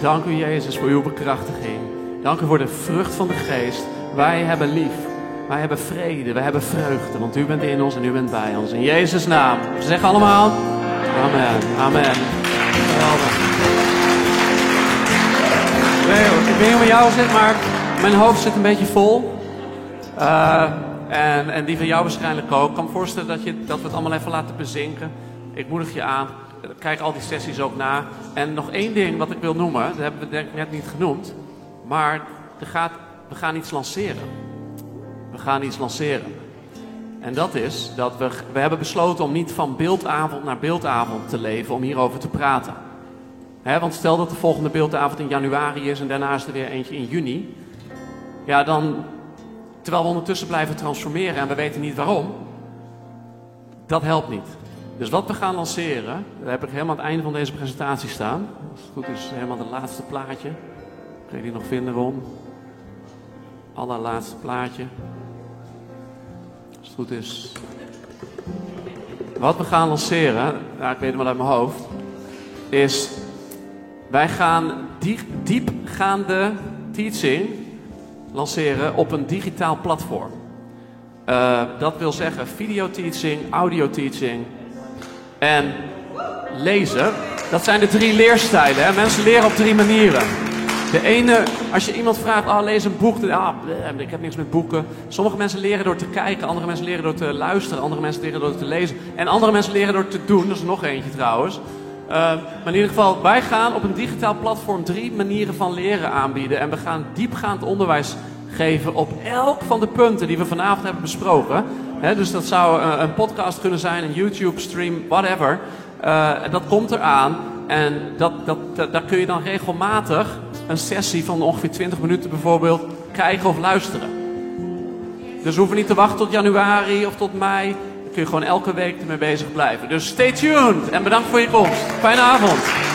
Dank u Jezus voor uw bekrachtiging. Dank u voor de vrucht van de geest. Wij hebben lief. Wij hebben vrede. Wij hebben vreugde. Want u bent in ons en u bent bij ons. In Jezus' naam. Ze zeggen allemaal. Amen. Amen. Ik weet niet hoe jou zit, maar mijn hoofd zit een beetje vol. Uh, en, en die van jou waarschijnlijk ook. Ik kan me voorstellen dat, je, dat we het allemaal even laten bezinken. Ik moedig je aan. Kijk al die sessies ook na. En nog één ding wat ik wil noemen. Dat hebben we net niet genoemd. Maar er gaat, we gaan iets lanceren. We gaan iets lanceren. En dat is dat we, we hebben besloten om niet van beeldavond naar beeldavond te leven. Om hierover te praten. Want stel dat de volgende beeldavond in januari is en daarna is er weer eentje in juni. Ja, dan, terwijl we ondertussen blijven transformeren en we weten niet waarom, dat helpt niet. Dus wat we gaan lanceren, dat heb ik helemaal aan het einde van deze presentatie staan. Als het goed is, helemaal het laatste plaatje. Kun je die nog vinden, Ron? Allerlaatste plaatje. Als het goed is. Wat we gaan lanceren, ja, ik weet het wel uit mijn hoofd, is wij gaan diep, diepgaande teaching lanceren op een digitaal platform. Uh, dat wil zeggen videoteaching, audioteaching en lezen. Dat zijn de drie leerstijlen. Hè? Mensen leren op drie manieren. De ene, als je iemand vraagt, oh, lees een boek. Ah, ik heb niks met boeken. Sommige mensen leren door te kijken, andere mensen leren door te luisteren, andere mensen leren door te lezen. En andere mensen leren door te doen. Dat is nog eentje trouwens. Uh, maar in ieder geval, wij gaan op een digitaal platform drie manieren van leren aanbieden. En we gaan diepgaand onderwijs geven op elk van de punten die we vanavond hebben besproken. Dus dat zou een, een, podcast kunnen zijn, een YouTube-stream, whatever. Uh, dat komt eraan. En dat, dat, dat, daar kun je dan regelmatig een sessie van ongeveer 20 minuten bijvoorbeeld kijken of luisteren. Dus we hoeven niet te wachten tot januari of tot mei. Dan kun je gewoon elke week ermee bezig blijven. Dus stay tuned en bedankt voor je komst. Fijne avond.